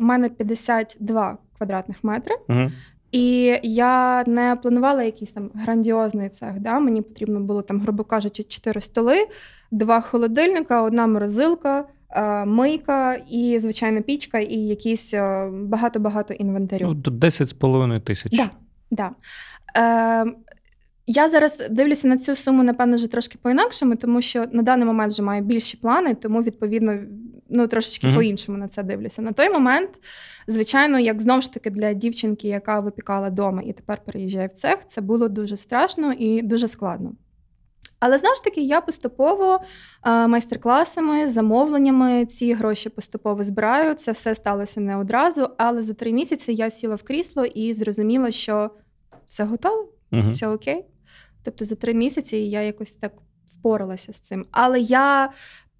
У мене 52 квадратних метри. Угу. І я не планувала якийсь там грандіозний цех. Да? Мені потрібно було там, грубо кажучи, чотири столи, два холодильника, одна морозилка, е, мийка і звичайна пічка, і якісь е, багато-багато інвентарю. Ну, 10,5 тисяч. Да, да. Е, я зараз дивлюся на цю суму, напевно, вже трошки по-інакшому, тому що на даний момент вже маю більші плани, тому відповідно ну трошечки mm-hmm. по-іншому на це дивлюся. На той момент, звичайно, як знову ж таки для дівчинки, яка випікала вдома і тепер переїжджає в цех, це було дуже страшно і дуже складно. Але знову ж таки, я поступово майстер-класами, замовленнями ці гроші поступово збираю. Це все сталося не одразу, але за три місяці я сіла в крісло і зрозуміла, що все готово, uh все окей. Тобто за три місяці я якось так впоралася з цим. Але я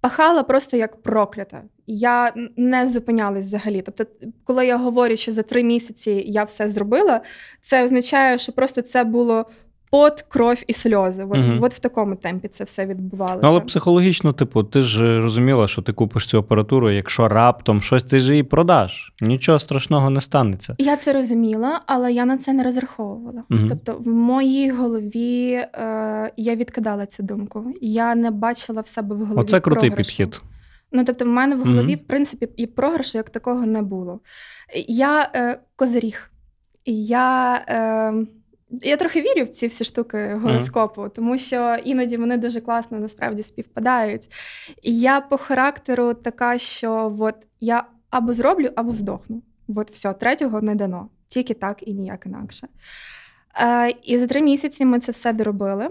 пахала просто як проклята. Я не зупинялась взагалі. Тобто, коли я говорю, що за три місяці я все зробила, це означає, що просто це було Пот, кров і сльози. От, угу. от в такому темпі це все відбувалося. Але психологічно, типу, ти ж розуміла, що ти купиш цю апаратуру, якщо раптом щось ти ж її продаш. Нічого страшного не станеться. Я це розуміла, але я на це не розраховувала. Угу. Тобто, в моїй голові е, я відкидала цю думку. Я не бачила в себе в голові. Оце крутий програшу. підхід. Ну, тобто, в мене в голові, угу. в принципі, і програшу як такого не було. Я е, козиріг. Я. Е, я трохи вірю в ці всі штуки гороскопу, mm. тому що іноді вони дуже класно насправді співпадають. І я по характеру така, що от я або зроблю, або здохну. От все, третього не дано. Тільки так і ніяк інакше. Е, І за три місяці ми це все доробили.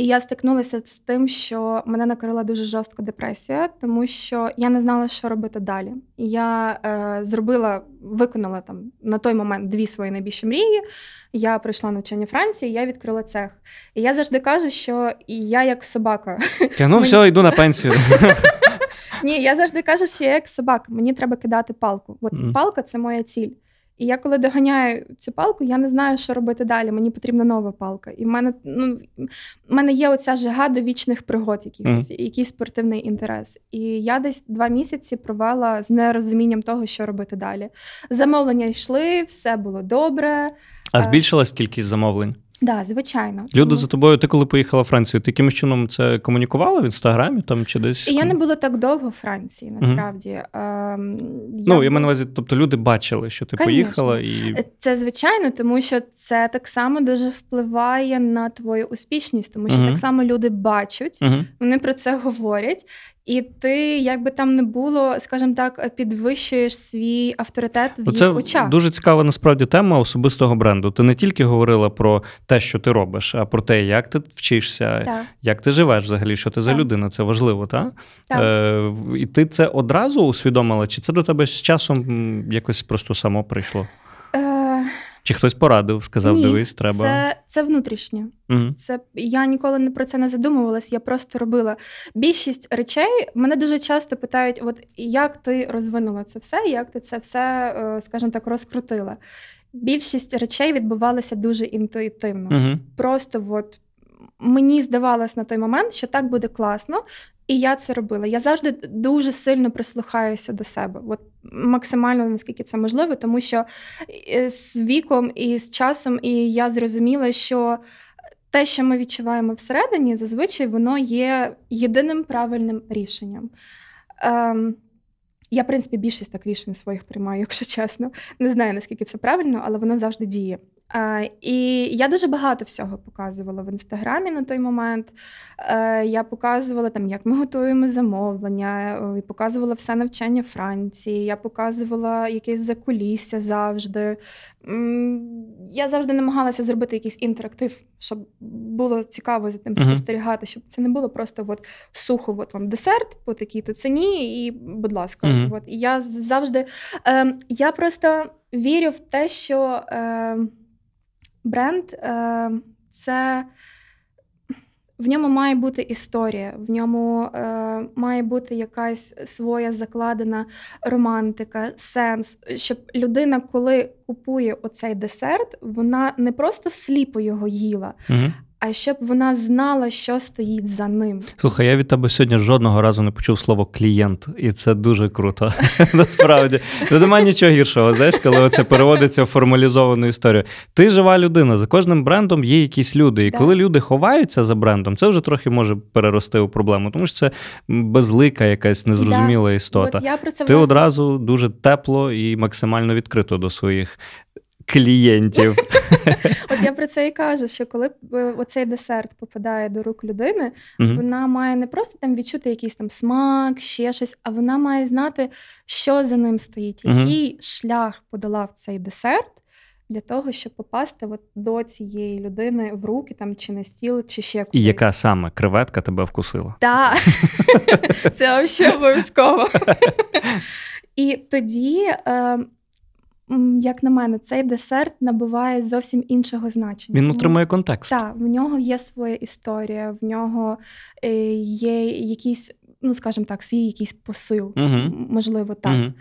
І я стикнулася з тим, що мене накрила дуже жорстка депресія, тому що я не знала, що робити далі. Я е, зробила, виконала там на той момент дві свої найбільші мрії. Я прийшла навчання Франції, я відкрила цех. І я завжди кажу, що я як собака. Я, ну, все, йду на пенсію. Ні, я завжди кажу, що я як собака, мені треба кидати палку. От mm. палка це моя ціль. І я коли доганяю цю палку, я не знаю, що робити далі. Мені потрібна нова палка. І в мене ну, в мене є оця жага до вічних пригод, якихось, mm. якийсь спортивний інтерес. І я десь два місяці провела з нерозумінням того, що робити далі. Замовлення йшли, все було добре. А збільшилась кількість замовлень? Да, звичайно. Люди за тобою, ти коли поїхала в Францію, ти якимось чином це комунікувала в інстаграмі там чи десь? Я не було так довго в Франції, насправді. Угу. Ем, я... Ну, я маю на увазі, тобто люди бачили, що ти Конечно. поїхала, і е, це звичайно, тому що це так само дуже впливає на твою успішність, тому що угу. так само люди бачать, угу. вони про це говорять. І ти, як би там не було, скажімо так, підвищуєш свій авторитет в Це їх очах. Дуже цікава насправді тема особистого бренду. Ти не тільки говорила про те, що ти робиш, а про те, як ти вчишся, так. як ти живеш взагалі, що ти так. за людина. Це важливо, так? так? Е, І ти це одразу усвідомила? Чи це до тебе з часом якось просто само прийшло? Чи хтось порадив, сказав, Ні, дивись, треба. Це це внутрішнє. Угу. Це Я ніколи не про це не задумувалась, я просто робила. Більшість речей мене дуже часто питають: от як ти розвинула це все, як ти це все, е, скажімо так, розкрутила. Більшість речей відбувалася дуже інтуїтивно. Угу. Просто от мені здавалось на той момент, що так буде класно, і я це робила. Я завжди дуже сильно прислухаюся до себе, от максимально наскільки це можливо, тому що е, з віком і з часом і я зрозуміла, що те, що ми відчуваємо всередині, зазвичай воно є єдиним правильним рішенням. Ем, я, в принципі, більшість так рішень своїх приймаю, якщо чесно. Не знаю, наскільки це правильно, але воно завжди діє. Е, І я дуже багато всього показувала в інстаграмі на той момент. Е, Я показувала там, як ми готуємо замовлення, е, показувала все навчання Франції, я показувала якесь закулісся завжди. Я завжди намагалася зробити якийсь інтерактив, щоб було цікаво за тим спостерігати, щоб це не було просто от сухо, от вам десерт по такій-то ціні, і, будь ласка, uh-huh. от. я завжди е, я просто вірю в те, що. Е, бренд е, це в ньому має бути історія, в ньому е, має бути якась своя закладена романтика, сенс, щоб людина, коли купує оцей десерт, вона не просто сліпо його їла, угу а щоб вона знала, що стоїть за ним. Слухай, я від тебе сьогодні жодного разу не почув слово клієнт, і це дуже круто. Насправді немає нічого гіршого. Знаєш, коли це переводиться в формалізовану історію. Ти жива людина. За кожним брендом є якісь люди. І коли люди ховаються за брендом, це вже трохи може перерости у проблему, тому що це безлика, якась незрозуміла істота. Ти одразу дуже тепло і максимально відкрито до своїх клієнтів. От я про це і кажу: що коли е, оцей десерт попадає до рук людини, вона має не просто там відчути якийсь там смак, ще щось, а вона має знати, що за ним стоїть, який шлях подолав цей десерт. Для того, щоб попасти от до цієї людини в руки там чи на стіл, чи ще кудись. І яка саме креветка тебе вкусила? Так, це взагалі обов'язково. І тоді ем, як на мене, цей десерт набуває зовсім іншого значення. Він отримує контекст. Так, в нього є своя історія, в нього е, є якийсь, ну скажімо так, свій якийсь посил, угу. можливо, так. Угу.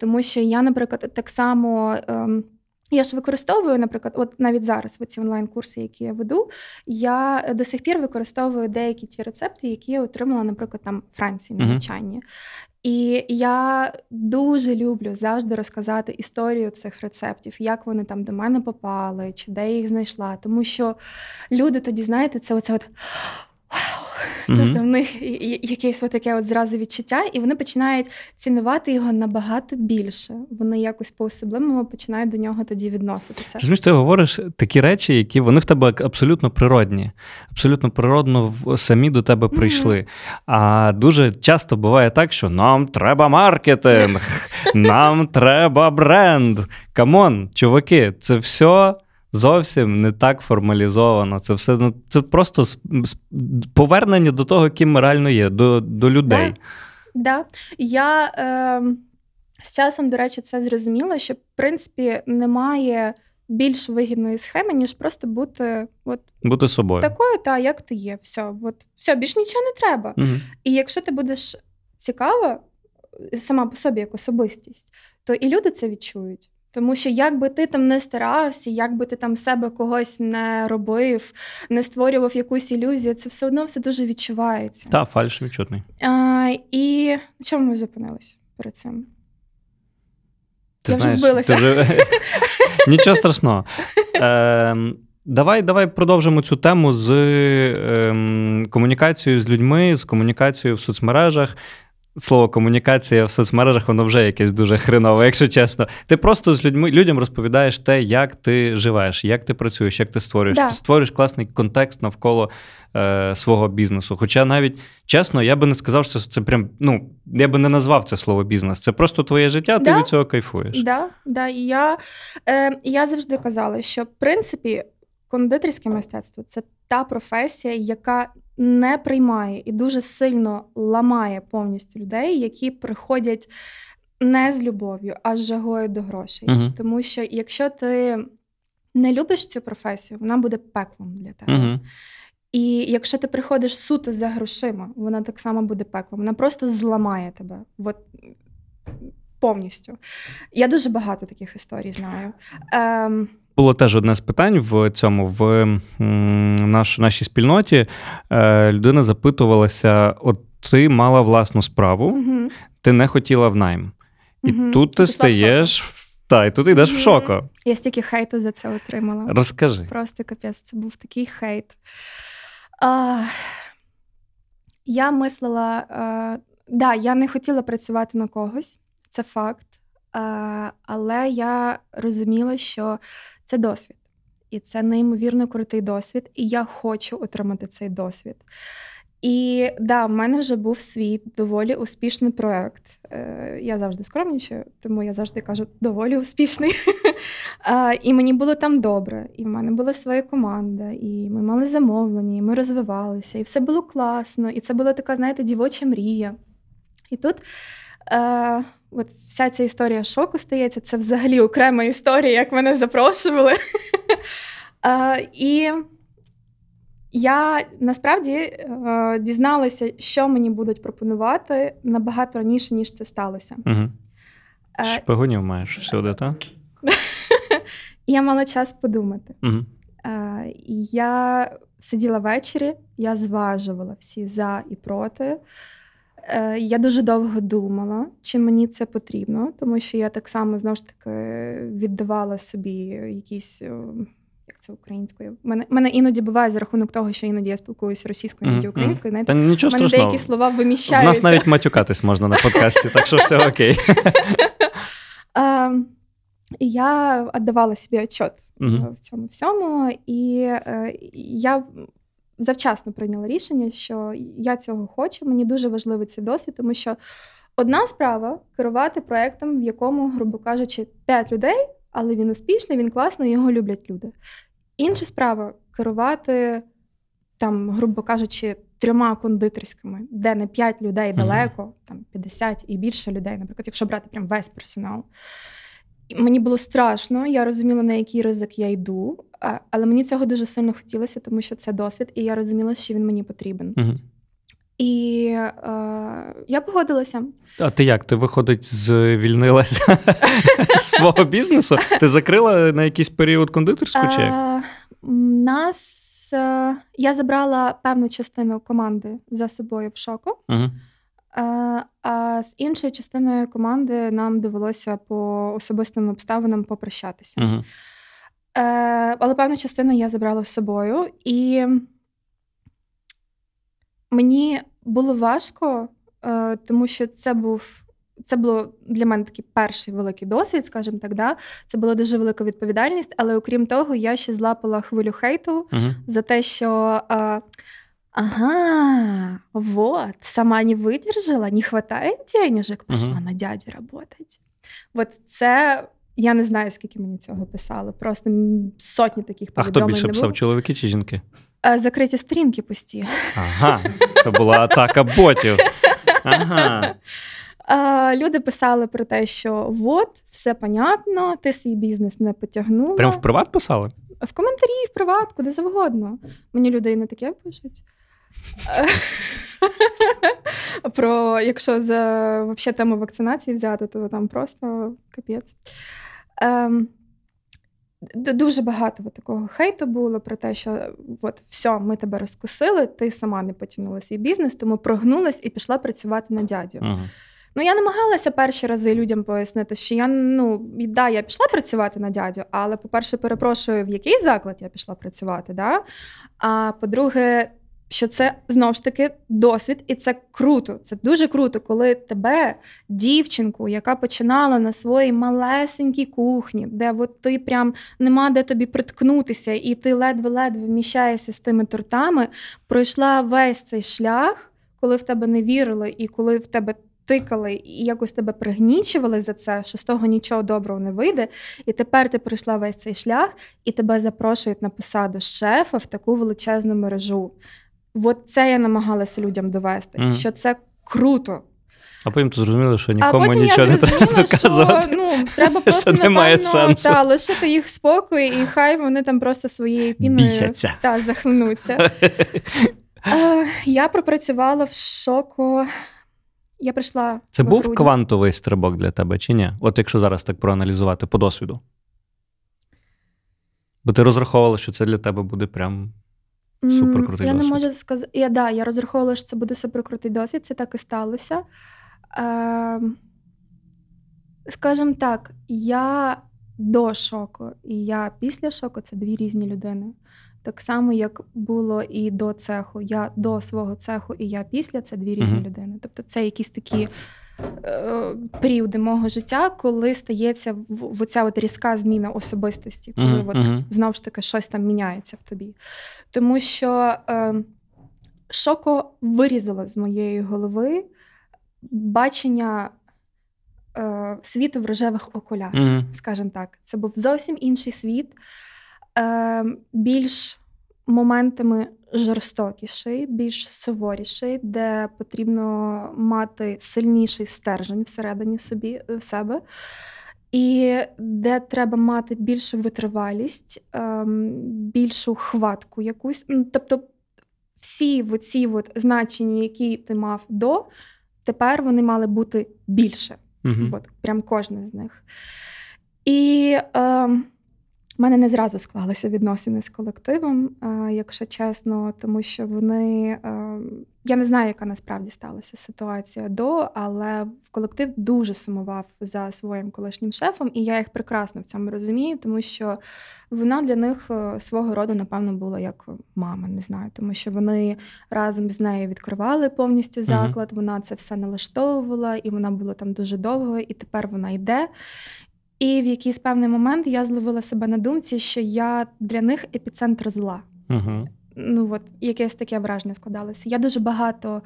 Тому що я, наприклад, так само. Ем, я ж використовую, наприклад, от навіть зараз в ці онлайн-курси, які я веду, я до сих пір використовую деякі ті рецепти, які я отримала, наприклад, там в Франції на навчанні. І я дуже люблю завжди розказати історію цих рецептів, як вони там до мене попали, чи де я їх знайшла. Тому що люди тоді, знаєте, це оце от Mm-hmm. Тобто в них якесь таке от зразу відчуття, і вони починають цінувати його набагато більше. Вони якось по-особливому починають до нього тоді відноситися. Розумієш, ти говориш такі речі, які вони в тебе абсолютно природні, абсолютно природно самі до тебе прийшли. Mm-hmm. А дуже часто буває так, що нам треба маркетинг, нам треба бренд. Come on, чуваки, це все зовсім не так формалізовано. Це все ну, це просто повернення до того, ким ми реально є, до до людей. Так. Да. Я е, з часом, до речі, це зрозуміла, що в принципі немає більш вигідної схеми, ніж просто бути от, бути собою. Такою, та як ти є. Все, от, все, більш нічого не треба. Угу. І якщо ти будеш цікава сама по собі як особистість, то і люди це відчують. Тому що як би ти там не старався, як би ти там себе когось не робив, не створював якусь ілюзію, це все одно все дуже відчувається. Та, фальш відчутний. А, І на чому ми зупинились перед цим? Ти Я знаєш, вже збилася. Ти вже... Нічого страшного. Е, Давай давай продовжимо цю тему з е, комунікацією з людьми, з комунікацією в соцмережах слово комунікація в соцмережах, воно вже якесь дуже хренове, якщо чесно. Ти просто з людьми людям розповідаєш те, як ти живеш, як ти працюєш, як ти створюєш. Да. Ти створюєш класний контекст навколо е, свого бізнесу. Хоча навіть чесно, я би не сказав, що це прям, ну, я би не назвав це слово бізнес. Це просто твоє життя, ти да. від цього кайфуєш. Да, да. І я, е, я завжди казала, що в принципі кондитерське мистецтво це та професія, яка не приймає і дуже сильно ламає повністю людей, які приходять не з любов'ю, а з жагою до грошей. uh Тому що якщо ти не любиш цю професію, вона буде пеклом для тебе. uh І якщо ти приходиш суто за грошима, вона так само буде пеклом. Вона просто зламає тебе. От, повністю. Я дуже багато таких історій знаю. Ем, було теж одне з питань в цьому в наш, нашій спільноті. Е, людина запитувалася: от ти мала власну справу, угу. ти не хотіла в найм. І угу. тут ти стаєш. Та, і тут йдеш в шоку. Я стільки хейту за це отримала. Розкажи. Просто капець, це був такий хейт. А, Я мислила, а, да, я не хотіла працювати на когось, це факт. але я розуміла, що це досвід, і це неймовірно крутий досвід, і я хочу отримати цей досвід. І да, в мене вже був свій доволі успішний проект. Е, Я завжди скромнічаю, тому я завжди кажу доволі успішний. І мені було там добре, і в мене була своя команда, і ми мали замовлення, і ми розвивалися, і все було класно. І це була така, знаєте, дівоча мрія. І тут е, от вся ця історія шоку стається. Це взагалі окрема історія, як мене запрошували. І я насправді е, дізналася, що мені будуть пропонувати набагато раніше, ніж це сталося. Угу. Шпигунів маєш всюди, так? Я мала час подумати. Угу. Е, Я сиділа ввечері, я зважувала всі за і проти. Е, Я дуже довго думала, чи мені це потрібно, тому що я так само знову ж таки віддавала собі якісь як це українською. Мене мене іноді буває за рахунок того, що іноді я спілкуюся російською, іноді українською. Знаєте, Та нічого мене страшного. деякі слова виміщаються. У нас навіть матюкатись можна на подкасті, так що все окей. Я віддавала собі отчет в цьому всьому, і е, я завчасно прийняла рішення, що я цього хочу. Мені дуже важливий цей досвід, тому що одна справа керувати проектом, в якому, грубо кажучи, п'ять людей, але він успішний, він класний, його люблять люди. Інша справа керувати, там, грубо кажучи, трьома кондитерськими, де не 5 людей далеко, mm-hmm. там 50 і більше людей, наприклад, якщо брати прям весь персонал. Мені було страшно, я розуміла, на який ризик я йду, але мені цього дуже сильно хотілося, тому що це досвід, і я розуміла, що він мені потрібен. Mm-hmm. І е, я погодилася. А ти як? Ти виходить, звільнилася з свого бізнесу? Ти закрила на якийсь період кондитерську? чи як? Нас е, я забрала певну частину команди за собою в шоку. Угу. А з іншою частиною команди нам довелося по особистим обставинам попрощатися. Угу. Але певну частину я забрала з собою, і мені було важко, е, тому що це був. Це було для мене такий перший великий досвід, скажімо так. Да? Це була дуже велика відповідальність, але окрім того, я ще злапала хвилю хейту uh за те, що а, ага, вот, сама не видержала, не вистачає денежок, пішла uh на дядю працювати. От це я не знаю, скільки мені цього писали. Просто сотні таких повідомлень. А хто більше писав, чоловіки чи жінки? Е, закриті сторінки пусті. Ага, це була атака ботів. Ага. Люди писали про те, що от, все понятно, ти свій бізнес не потягнула. Прямо в приват писали? В коментарі, в приват, куди завгодно. Мені людей не таке пишуть. Про якщо за вообще, тему вакцинації взяти, то там просто капець. Ем, Дуже багато такого хейту було про те, що от все, ми тебе розкусили, ти сама не потягнула свій бізнес, тому прогнулась і пішла працювати на дядю. Uh-huh. Ну, я намагалася перші рази людям пояснити, що я ну да, я пішла працювати на дядю, але, по-перше, перепрошую, в який заклад я пішла працювати. да? А по-друге, що це знову ж таки досвід, і це круто. Це дуже круто, коли тебе, дівчинку, яка починала на своїй малесенькій кухні, де от ти прям нема де тобі приткнутися, і ти ледве-ледве вміщаєшся з тими тортами, пройшла весь цей шлях, коли в тебе не вірили, і коли в тебе. Тикали і якось тебе пригнічували за це, що з того нічого доброго не вийде. І тепер ти пройшла весь цей шлях, і тебе запрошують на посаду шефа в таку величезну мережу. От це я намагалася людям довести, mm. що це круто. А потім ти зрозуміла, що нікому а нічого не треба доказувати. Що, ну, Треба просто це напевно, та, лишити їх спокій, і хай вони там просто своєю піною та, захлинуться. е, я пропрацювала в шоку. Я прийшла. Це був грудні. квантовий стрибок для тебе, чи ні? От якщо зараз так проаналізувати по досвіду. Бо ти розраховувала, що це для тебе буде прям Суперкрутий я досвід. не можу сказати. Я да, я розраховувала, що це буде суперкрутий досвід, це так і сталося. Е, Скажімо так, я до шоку і я після шоку це дві різні людини. Так само, як було і до цеху. Я до свого цеху, і я після це дві різні mm-hmm. людини. Тобто це якісь такі періоди мого життя, коли стається в, оця от різка зміна особистості, коли Мгм, от, знову ж таки щось там міняється в тобі. Тому що е, шоко вирізало з моєї голови бачення е, світу в рожевих окулярах Мгм. скажімо так. Це був зовсім інший світ, е, більш моментами жорстокіший, більш суворіший, де потрібно мати сильніший стержень всередині собі, в себе. І де треба мати більшу витривалість, ем, більшу хватку якусь. Тобто, всі от значення, які ти мав до, тепер вони мали бути більше. Мгм. От, прям кожне з них. І е, в мене не зразу склалися відносини з колективом, якщо чесно, тому що вони. Я не знаю, яка насправді сталася ситуація до, але колектив дуже сумував за своїм колишнім шефом, і я їх прекрасно в цьому розумію, тому що вона для них е, свого роду, напевно, була як мама, не знаю, тому що вони разом з нею відкривали повністю заклад, вона це все налаштовувала, і вона була там дуже довго, і тепер вона йде. І в якийсь певний момент я зловила себе на думці, що я для них епіцентр зла. Угу. Ну от якесь таке враження складалося. Я дуже багато.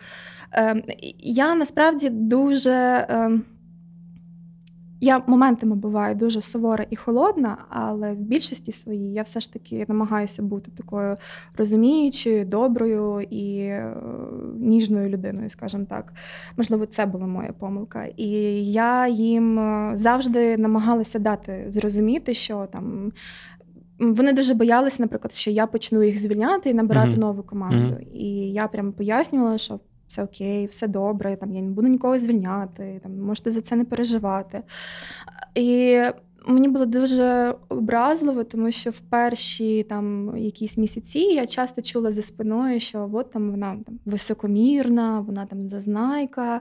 Е, я насправді дуже. Е, я моментами буваю дуже сувора і холодна, але в більшості своїй я все ж таки намагаюся бути такою розуміючою, доброю і е, ніжною людиною, скажімо так. Можливо, це була моя помилка. І я їм е, завжди намагалася дати зрозуміти, що там. Вони дуже боялися, наприклад, що я почну їх звільняти і набирати Мгм. нову команду. Мгм. І я прям пояснювала, що все окей, все добре, там я не буду нікого звільняти, там можете за це не переживати. І мені було дуже образливо, тому що в перші там якісь місяці я часто чула за спиною, що от там вона там високомірна, вона там зазнайка.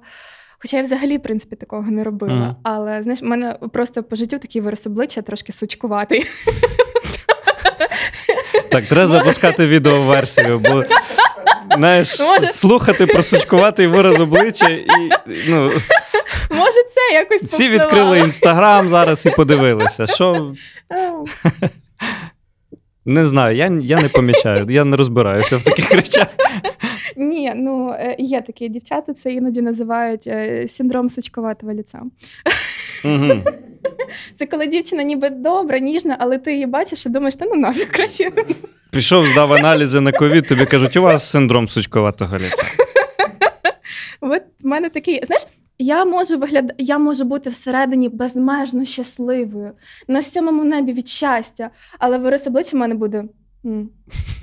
Хоча я взагалі, в принципі, такого не робила. Мгм. Але знаєш, в мене просто по життю такий вираз обличчя трошки сучкуватий. Так, треба запускати відеоверсію, бо знаєш, Може- слухати про сучкуватий вираз обличчя і ну, Може, це якось всі повпливало. відкрили інстаграм зараз і подивилися. Що не знаю, я, я не помічаю, я не розбираюся в таких речах. Ні, ну е, є такі дівчата, це іноді називають е, синдром сучковатого ліця. Угу. Це коли дівчина ніби добра, ніжна, але ти її бачиш і думаєш, та ну нафіг краще. Пішов, здав аналізи на ковід, тобі кажуть, у вас синдром сучковатого ліця. От в мене такий, знаєш, я можу вигляд... я можу бути всередині безмежно щасливою, на сьомому небі від щастя, але вираз обличчя в мене буде. «М,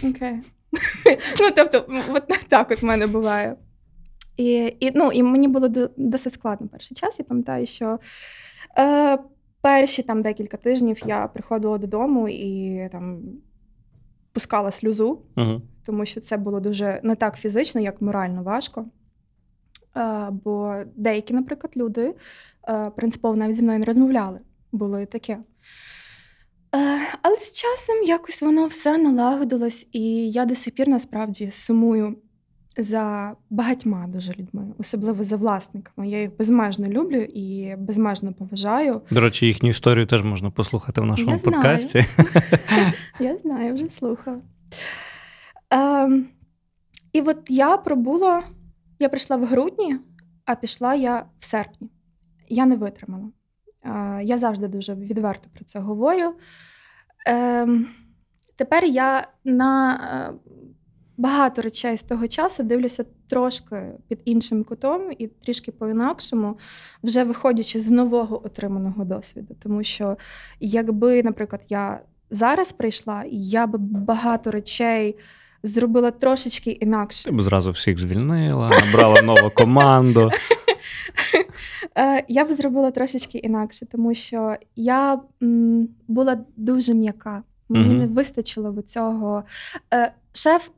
Окей. Ну, тобто, от так от в мене буває. І, і, ну, і мені було досить складно перший час. Я пам'ятаю, що е, перші там декілька тижнів я приходила додому і там пускала сльозу, Угу. тому що це було дуже не так фізично, як морально важко. А, бо деякі, наприклад, люди а, принципово навіть зі мною не розмовляли. Було і таке. Але з часом якось воно все налагодилось, і я до сих пір насправді сумую за багатьма дуже людьми, особливо за власниками. Я їх безмежно люблю і безмежно поважаю. До речі, їхню історію теж можна послухати в нашому Я знаю. подкасті. Я знаю, вже слухала. Ем, і от я пробула, я прийшла в грудні, а пішла я в серпні. Я не витримала. Е, я завжди дуже відверто про це говорю. Ем, тепер я на е, багато речей з того часу дивлюся трошки під іншим кутом і трішки по-інакшому, вже виходячи з нового отриманого досвіду. Тому що, якби, наприклад, я зараз прийшла, я би багато речей зробила трошечки інакше. Ти б зразу всіх звільнила, набрала нову команду. Е, Я б зробила трошечки інакше, тому що я була дуже м'яка. Мені не вистачило цього. Е, Шеф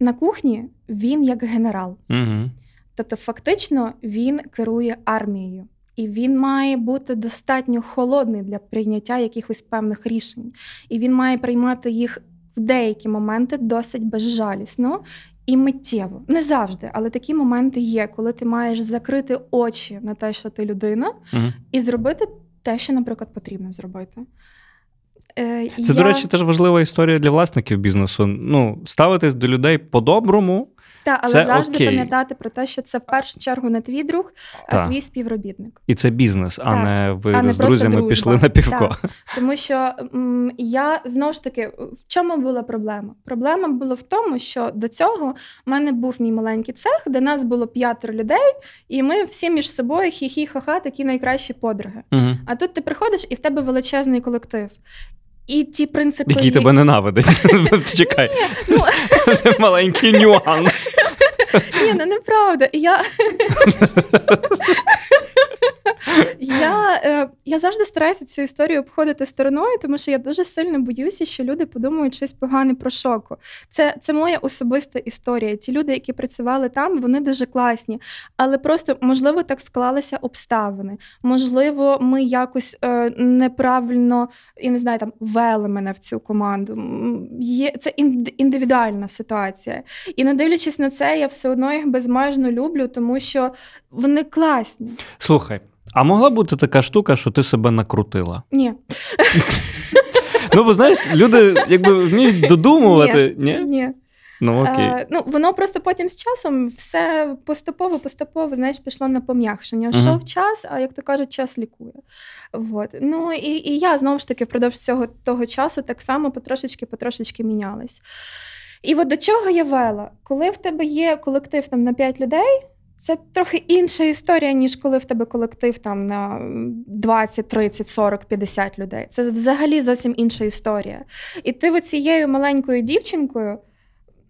на кухні він як генерал. Угу. Тобто, фактично, він керує армією. І він має бути достатньо холодний для прийняття якихось певних рішень. І він має приймати їх в деякі моменти досить безжалісно І миттєво, не завжди, але такі моменти є, коли ти маєш закрити очі на те, що ти людина, Угу. і зробити те, що, наприклад, потрібно зробити. Е, Це, до речі, теж важлива історія для власників бізнесу. Ну, ставитись до людей по-доброму. та, але це завжди окей. пам'ятати про те, що це в першу чергу не твій друг, а твій співробітник. І це бізнес, а Так. не ви А не з друзями дружба. пішли на півко. Тому що м, я знову ж таки, в чому була проблема? Проблема була в тому, що до цього в мене був мій маленький цех, де нас було п'ятеро людей, і ми всі між собою хі-хі, ха-ха, такі найкращі подруги. Угу. А тут ти приходиш і в тебе величезний колектив. І ті принципи. Який тебе ненавидить. Чекай. Ну, Це маленький нюанс. Ні, ну неправда. І Я, я, е, я завжди стараюся цю історію обходити стороною, тому що я дуже сильно боюся, що люди подумають щось погане про шоку. Це, це моя особиста історія. Ті люди, які працювали там, вони дуже класні. Але просто, можливо, так склалися обставини. Можливо, ми якось е, неправильно, я не знаю, там вели мене в цю команду. Є, це ін- індивідуальна ситуація. І не дивлячись на це, я все одно їх безмежно люблю, тому що вони класні. Слухай, а могла бути така штука, що ти себе накрутила? Ні, Ну, бо знаєш, люди якби вміють додумувати. Ні? ні. Ну окей. Е, ну, воно просто потім з часом все поступово, поступово, знаєш, пішло на пом'якшення. Йшов час, а як то кажуть, час лікує. Вот. Ну і, і я знову ж таки впродовж цього того часу так само потрошечки, потрошечки мінялась. І от до чого я вела? Коли в тебе є колектив там на 5 людей, це трохи інша історія, ніж коли в тебе колектив там на 20, 30, 40, 50 людей. Це взагалі зовсім інша історія. І ти оцією маленькою дівчинкою,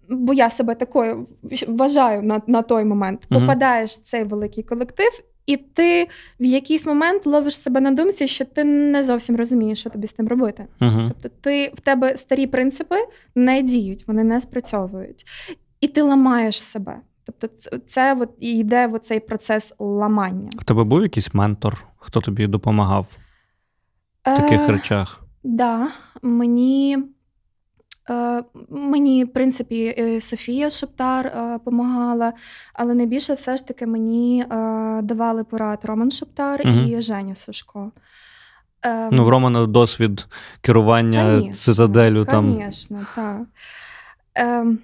бо я себе такою вважаю на, на той момент, попадаєш в цей великий колектив. І ти в якийсь момент ловиш себе на думці, що ти не зовсім розумієш, що тобі з тим робити. Угу. Тобто, ти в тебе старі принципи не діють, вони не спрацьовують, і ти ламаєш себе. Тобто, це, от і йде в цей процес ламання. В тебе був якийсь ментор, хто тобі допомагав в таких Е, речах? Да, мені, е, мені, в принципі, е, Софія Шептар е, помагала, але найбільше все ж таки мені е, давали порад Роман Шептар Мгм. і Женя Сушко. Е, Ну, в Романа досвід керування Конечно, цитаделю там. Звісно, так. Ем,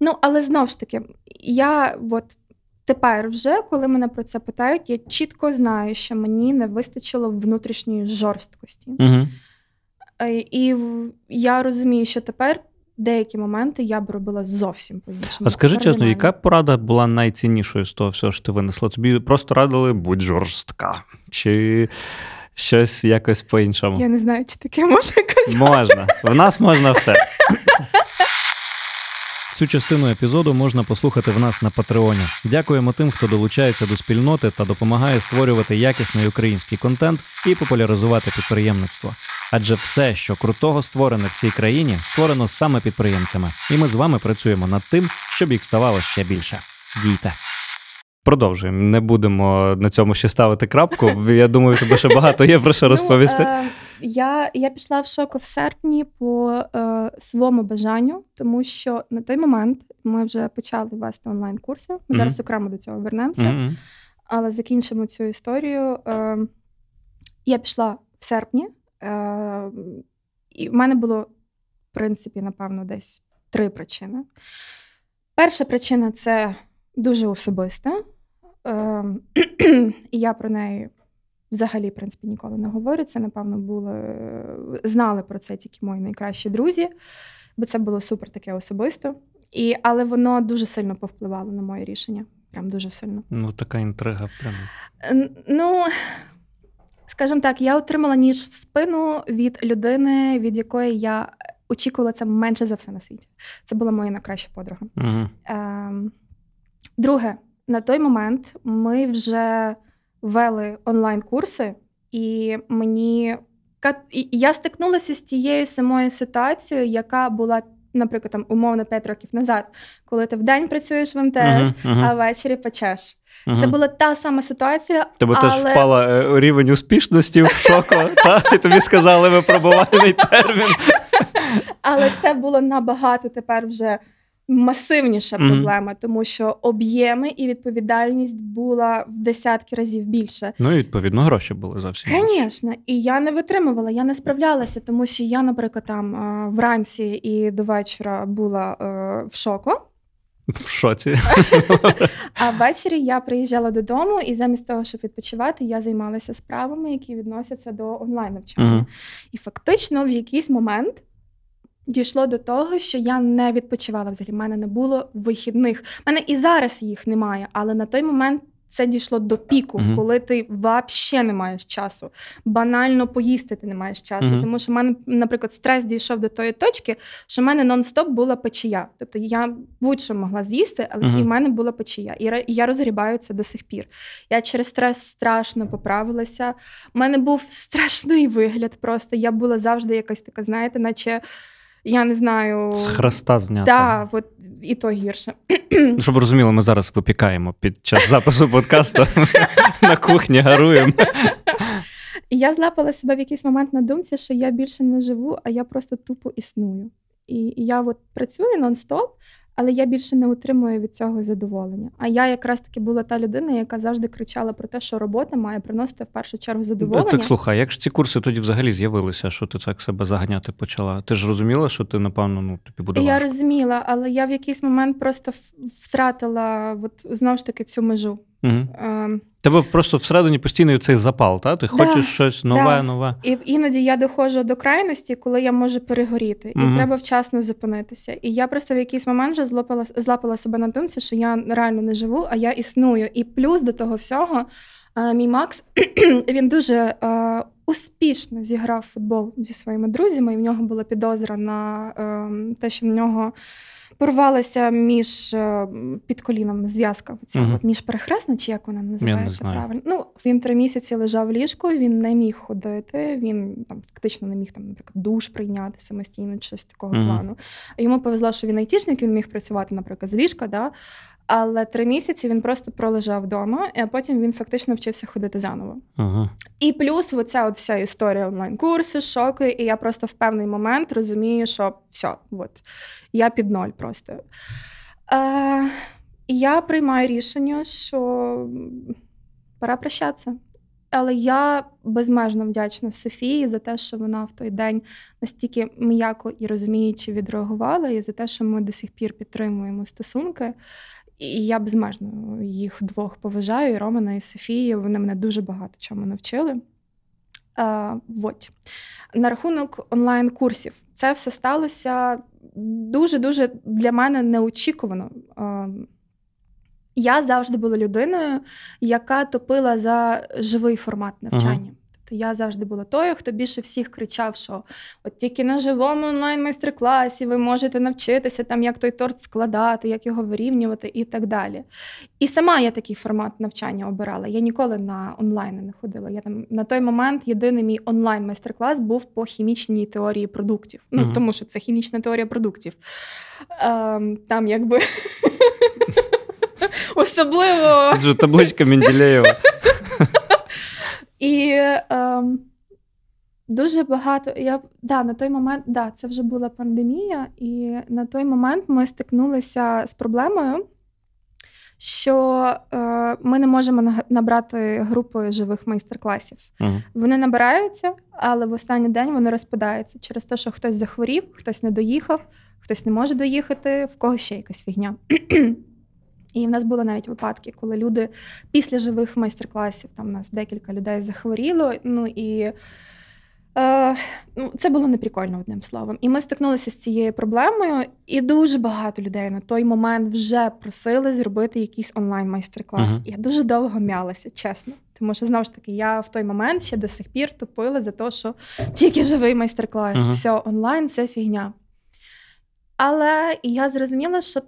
ну, але знову ж таки, я от тепер, вже, коли мене про це питають, я чітко знаю, що мені не вистачило внутрішньої жорсткості. Угу. І я розумію, що тепер деякі моменти я б робила зовсім по-іншому. А скажи чесно, яка порада була найціннішою з того всього, що ти винесла? Тобі просто радили будь жорстка, чи щось якось по-іншому? Я не знаю, чи таке можна казати. Можна. В нас можна все. Цю частину епізоду можна послухати в нас на Патреоні. Дякуємо тим, хто долучається до спільноти та допомагає створювати якісний український контент і популяризувати підприємництво. Адже все, що крутого створене в цій країні, створено саме підприємцями, і ми з вами працюємо над тим, щоб їх ставало ще більше. Дійте. Продовжуємо. Не будемо на цьому ще ставити крапку. Я думаю, тебе ще багато є про що розповісти. Ну, е, я, я пішла в шоку в серпні по е, своєму бажанню, тому що на той момент ми вже почали вести онлайн-курси. Ми Мгм. зараз окремо до цього вернемося, Мгм. але закінчимо цю історію. Е, я пішла в серпні, е, і в мене було, в принципі, напевно, десь три причини. Перша причина це дуже особиста. Е, і я про неї взагалі, в принципі, ніколи не говорю. Це, напевно, були знали про це тільки мої найкращі друзі, бо це було супер таке особисто. І, але воно дуже сильно повпливало на моє рішення. Прям дуже сильно. Ну, така інтрига. Прям. Ну, скажімо так, я отримала ніж в спину від людини, від якої я очікувала це менше за все на світі. Це була моя найкраща подруга. Угу. Ем, друге, на той момент ми вже вели онлайн-курси, і мені і я стикнулася з тією самою ситуацією, яка була, наприклад, там умовно 5 років назад, коли ти вдень працюєш в МТС, а ввечері печеш. Це була та сама ситуація. Тебе але... теж впала е, рівень успішності в шоку, та? і тобі сказали випробувальний термін. Але це було набагато тепер вже масивніша mm-hmm. проблема, тому що об'єми і відповідальність була в десятки разів більше. Ну і відповідно гроші були зовсім. Звісно, і я не витримувала, я не справлялася, тому що я, наприклад, там вранці і до вечора була е, в шоку. В шоці. А ввечері я приїжджала додому, і замість того, щоб відпочивати, я займалася справами, які відносяться до онлайн навчання. Uh-huh. І фактично в якийсь момент дійшло до того, що я не відпочивала взагалі. У мене не було вихідних. У мене і зараз їх немає, але на той момент. Це дійшло до піку, uh-huh. коли ти взагалі не маєш часу. Банально поїсти ти не маєш часу. Uh-huh. Тому що в мене, наприклад, стрес дійшов до тої точки, що в мене нон-стоп була печія. Тобто я будь-що могла з'їсти, але uh-huh. і в мене була печія. І я розгрібаю це до сих пір. Я через стрес страшно поправилася. У мене був страшний вигляд. Просто я була завжди якась така, знаєте, наче я не знаю. З хреста знято. Да, от і то гірше. Щоб ви розуміли, ми зараз випікаємо під час запису подкасту на кухні гаруємо. Я злапала себе в якийсь момент на думці, що я більше не живу, а я просто тупо існую. І я от працюю нон-стоп, але я більше не отримую від цього задоволення. А я якраз таки була та людина, яка завжди кричала про те, що робота має приносити в першу чергу задоволення. Так слухай, як ж ці курси тоді взагалі з'явилися, що ти так себе заганяти почала? Ти ж розуміла, що ти напевно ну тобі буде я важко? розуміла, але я в якийсь момент просто втратила от знову ж таки цю межу. Угу. Ем, Тебе просто всередині постійно цей запал, та? Ти хочеш да, щось нове, да. нове. І іноді я доходжу до крайності, коли я можу перегоріти, і угу. треба вчасно зупинитися. І я просто в якийсь момент вже злапала, злапала себе на думці, що я реально не живу, а я існую. І плюс до того всього, е, мій Макс він дуже е, успішно зіграв футбол зі своїми друзями, і в нього була підозра на е, те, що в нього порвалася між е, під коліном зв'язка, ця uh-huh. от міжперехресна, чи як вона називається правильно. Ну, Він три місяці лежав в ліжку, він не міг ходити, він там фактично не міг там, наприклад, душ прийняти самостійно, щось такого uh-huh. плану. Йому повезло, що він айтішник, він міг працювати, наприклад, з ліжка. Да? Але три місяці він просто пролежав вдома, а потім він фактично вчився ходити заново. Ага. І плюс оця от вся історія онлайн-курси, шоки, і я просто в певний момент розумію, що все, от, я під ноль просто. Е, Я приймаю рішення, що пора прощатися. Але я безмежно вдячна Софії за те, що вона в той день настільки м'яко і розуміючи відреагувала, і за те, що ми до сих пір підтримуємо стосунки. І я безмежно їх двох поважаю, і Романа і Софію. Вони мене дуже багато чому навчили. А, вот. На рахунок онлайн-курсів, це все сталося дуже-дуже для мене неочікувано. А, я завжди була людиною, яка топила за живий формат навчання. Uh-huh. Я завжди була тою, хто більше всіх кричав, що от тільки на живому онлайн-майстер-класі ви можете навчитися, там, як той торт складати, як його вирівнювати і так далі. І сама я такий формат навчання обирала. Я ніколи на онлайн не ходила. Я там На той момент єдиний мій онлайн-майстер-клас був по хімічній теорії продуктів. Ну, uh Тому що це хімічна теорія продуктів. Ем, Там якби. Особливо. Табличка Менделєєва. І е, дуже багато. Я да, на той момент, да, це вже була пандемія, і на той момент ми стикнулися з проблемою, що е, ми не можемо набрати групи живих майстер-класів. uh Вони набираються, але в останній день вони розпадаються через те, що хтось захворів, хтось не доїхав, хтось не може доїхати, в кого ще якась фігня. І в нас були навіть випадки, коли люди після живих майстер-класів там у нас декілька людей захворіло. Ну і е, ну, це було неприкольно одним словом. І ми стикнулися з цією проблемою, і дуже багато людей на той момент вже просили зробити якийсь онлайн-майстер-клас. Uh-huh. Я дуже довго м'ялася, чесно. Тому що знову ж таки, я в той момент ще до сих пір тупила за те, що тільки живий майстер-клас, uh-huh. все онлайн це фігня. Але я зрозуміла, що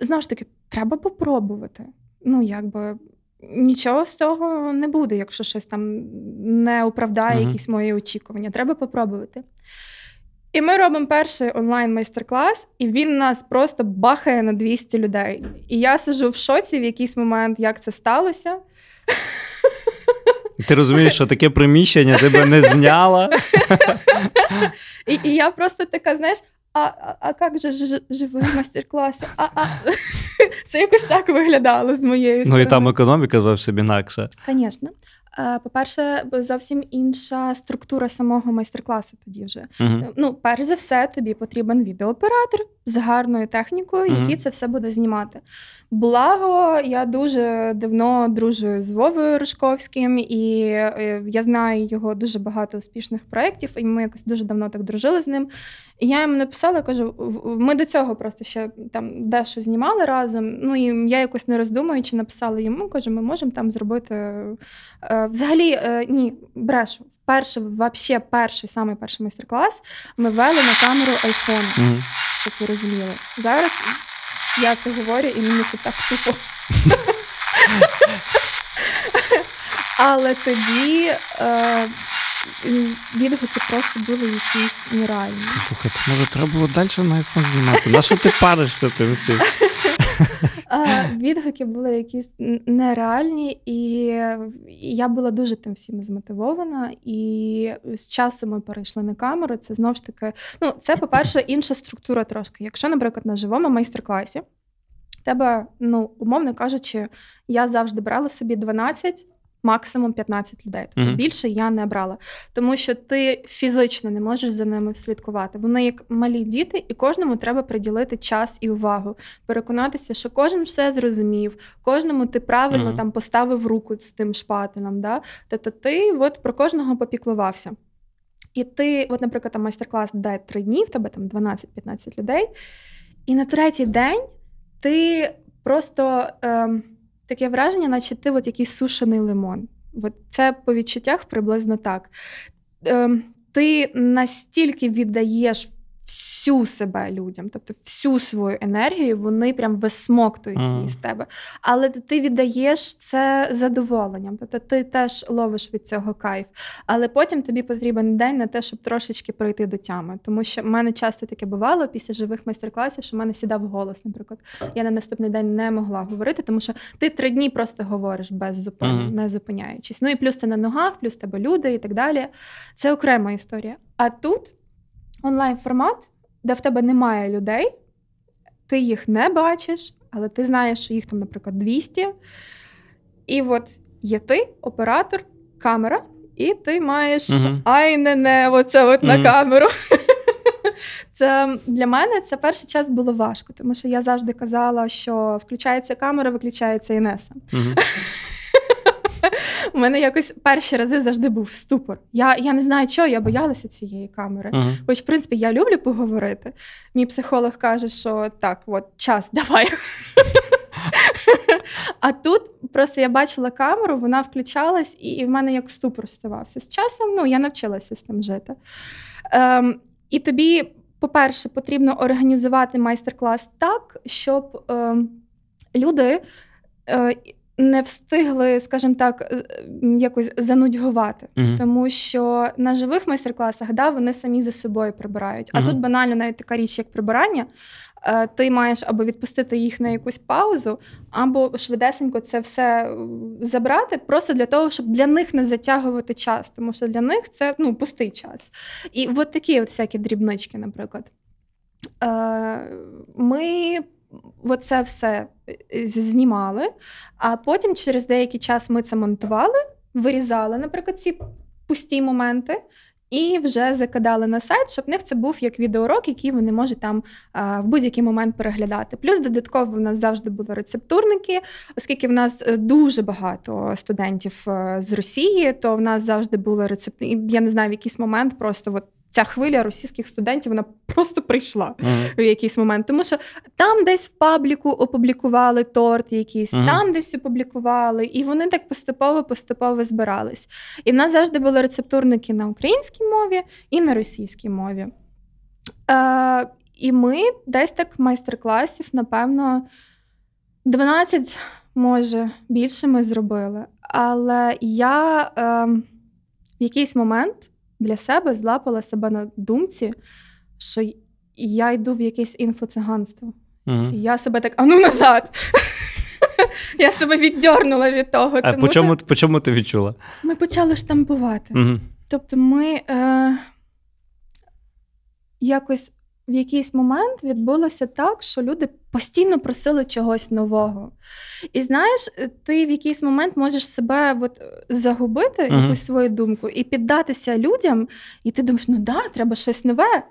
знову ж таки треба попробувати. Ну, якби нічого з того не буде, якщо щось там не оправдає uh-huh. якісь мої очікування. Треба попробувати. І ми робимо перший онлайн-майстер-клас, і він нас просто бахає на 200 людей. І я сижу в шоці в якийсь момент, як це сталося. Ти розумієш, що таке приміщення тебе не зняла. І і я просто така, знаєш, а, а, як же ж, живий мастер-клас? А, а. Це якось так виглядало з моєї сторони. Ну і там економіка зовсім інакша. Звісно. По-перше, зовсім інша структура самого майстер-класу тоді вже. Угу. Ну, перш за все, тобі потрібен відеооператор з гарною технікою, який Мгм. це все буде знімати. Благо, я дуже давно дружую з Вовою Рожковським, і е, я знаю його дуже багато успішних проєктів, і ми якось дуже давно так дружили з ним. І я йому написала, кажу: «В- в- ми до цього просто ще там дещо знімали разом. Ну і я якось не роздумуючи, написала йому, кажу, ми можемо там зробити. Е, Взагалі, е, ні, брешу. Вперше, вообще перший, самий перший майстер-клас ми вели на камеру айфону, Угу. щоб ви розуміли. Зараз я це говорю, і мені це так тупо. Але тоді е, відгуки просто були якісь нереальні. Слухай, то може треба було далі на айфон знімати? На що ти паришся тим всім? Відгуки були якісь нереальні, і я була дуже тим всім змотивована. І з часом ми перейшли на камеру. Це знов ж таки, ну, це, по-перше, інша структура трошки. Якщо, наприклад, на живому майстер-класі, тебе, ну, умовно кажучи, я завжди брала собі 12. Максимум 15 людей. Тобто Мгм. більше я не брала, тому що ти фізично не можеш за ними слідкувати. Вони як малі діти, і кожному треба приділити час і увагу переконатися, що кожен все зрозумів, кожному ти правильно Мгм. там поставив руку з тим шпателем. Да? Тобто ти от про кожного попіклувався. І ти, от, наприклад, там майстер-клас дай три дні, в тебе там 12-15 людей, і на третій день ти просто ем, таке враження, наче ти от якийсь сушений лимон. От це по відчуттях приблизно так. Ем, ти настільки віддаєш всю себе людям, тобто всю свою енергію, вони прям висмоктують Мгм. її з тебе. Але ти віддаєш це задоволенням. Тобто ти теж ловиш від цього кайф. Але потім тобі потрібен день на те, щоб трошечки прийти до тями. Тому що в мене часто таке бувало після живих майстер-класів, що в мене сідав голос, наприклад. Я на наступний день не могла говорити, тому що ти три дні просто говориш без зупину, Мгм. не зупиняючись. Ну і плюс ти на ногах, плюс тебе люди і так далі. Це окрема історія. А тут онлайн формат, де в тебе немає людей, ти їх не бачиш, але ти знаєш, що їх там, наприклад, 200. І от є ти, оператор, камера, і ти маєш Мгм. ай не не оце от на камеру. Це для мене це перший час було важко, тому що я завжди казала, що включається камера, виключається Інеса. Мгм. У мене якось перші рази завжди був ступор. Я, я не знаю, чого я боялася цієї камери. Мгм. Хоч, в принципі, я люблю поговорити. Мій психолог каже, що так, от час, давай. А тут просто я бачила камеру, вона включалась, і в мене як ступор ставався. З часом ну, я навчилася з тим жити. Ем, і тобі, по-перше, потрібно організувати майстер-клас так, щоб ем, люди. Е, не встигли, скажімо так, е, якось занудьгувати. Мгм. Тому що на живих майстер-класах да, вони самі за собою прибирають. А Мгм. тут банально навіть така річ, як прибирання. Е, Ти маєш або відпустити їх на якусь паузу, або швидесенько це все е, забрати, просто для того, щоб для них не затягувати час, тому що для них це ну, пустий час. І от такі от всякі дрібнички, наприклад. Ми це все е, знімали, а потім через деякий час ми це монтували, вирізали, наприклад, ці пусті моменти. І вже закидали на сайт, щоб в них це був як відеоурок, який вони можуть там а, в будь-який момент переглядати. Плюс додатково в нас завжди були рецептурники, оскільки в нас е, дуже багато студентів е, з Росії, то в нас завжди були рецепти. Я не знаю, в якийсь момент просто от ця хвиля російських студентів вона просто прийшла Мгм. в якийсь момент. Тому що там десь в пабліку опублікували торт якийсь, Мгм. там десь опублікували, і вони так поступово-поступово збирались. І в нас завжди були рецептурники на українській мові і на російській мові. Е, і ми десь так майстер-класів, напевно, 12, може, більше ми зробили. Але я е, в якийсь момент для себе злапала себе на думці, що я йду в якесь інфоциганство. Угу. І я себе так, а ну назад. Я себе віддьорнула від того. А тому по чому, що по чому ти відчула? ми почали штампувати. Угу. Тобто ми е, якось в якийсь момент відбулося так, що люди постійно просили чогось нового. І знаєш, ти в якийсь момент можеш себе от загубити, uh-huh. якусь свою думку, і піддатися людям, і ти думаєш, ну да, треба щось нове.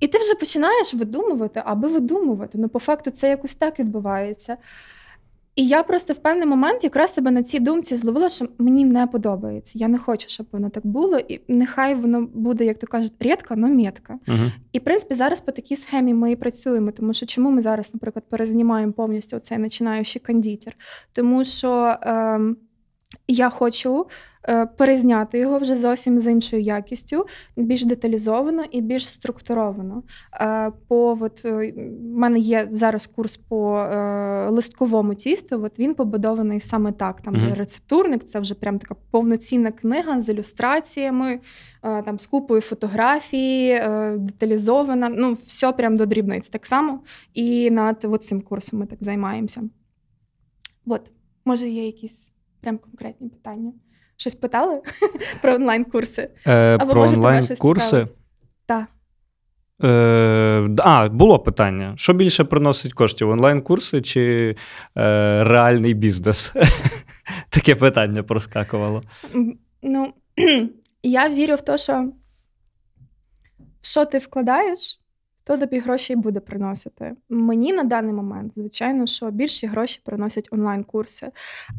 І ти вже починаєш видумувати, аби видумувати. Ну, по факту, це якось так відбувається. І я просто в певний момент якраз себе на цій думці зловила, що мені не подобається. Я не хочу, щоб воно так було, і нехай воно буде, як то кажуть, рідка, но метка. Uh-huh. І в принципі зараз по такій схемі ми і працюємо. Тому що чому ми зараз, наприклад, перезнімаємо повністю цей починаючий кондитер? Тому що. Я хочу е, перезняти його вже зовсім з іншою якістю, більш деталізовано і більш структуровано. Е, по от, е, в мене є зараз курс по е, листковому тісту. От він побудований саме так. Там mm-hmm. рецептурник, це вже прям така повноцінна книга з ілюстраціями, е, там з купою фотографій, е, деталізована. Ну, все прям до дрібниць. Так само і над от цим курсом ми так займаємося. От, може, є якісь. Прям конкретні питання. Щось питали про онлайн-курси? Е, Або про онлайн-курси? Так. Е, а, було питання. Що більше приносить коштів? Онлайн-курси чи е, реальний бізнес? Таке питання проскакувало. Ну, я вірю в те, що що ти вкладаєш, то тобі гроші буде приносити. Мені на даний момент, звичайно, що більші гроші приносять онлайн-курси,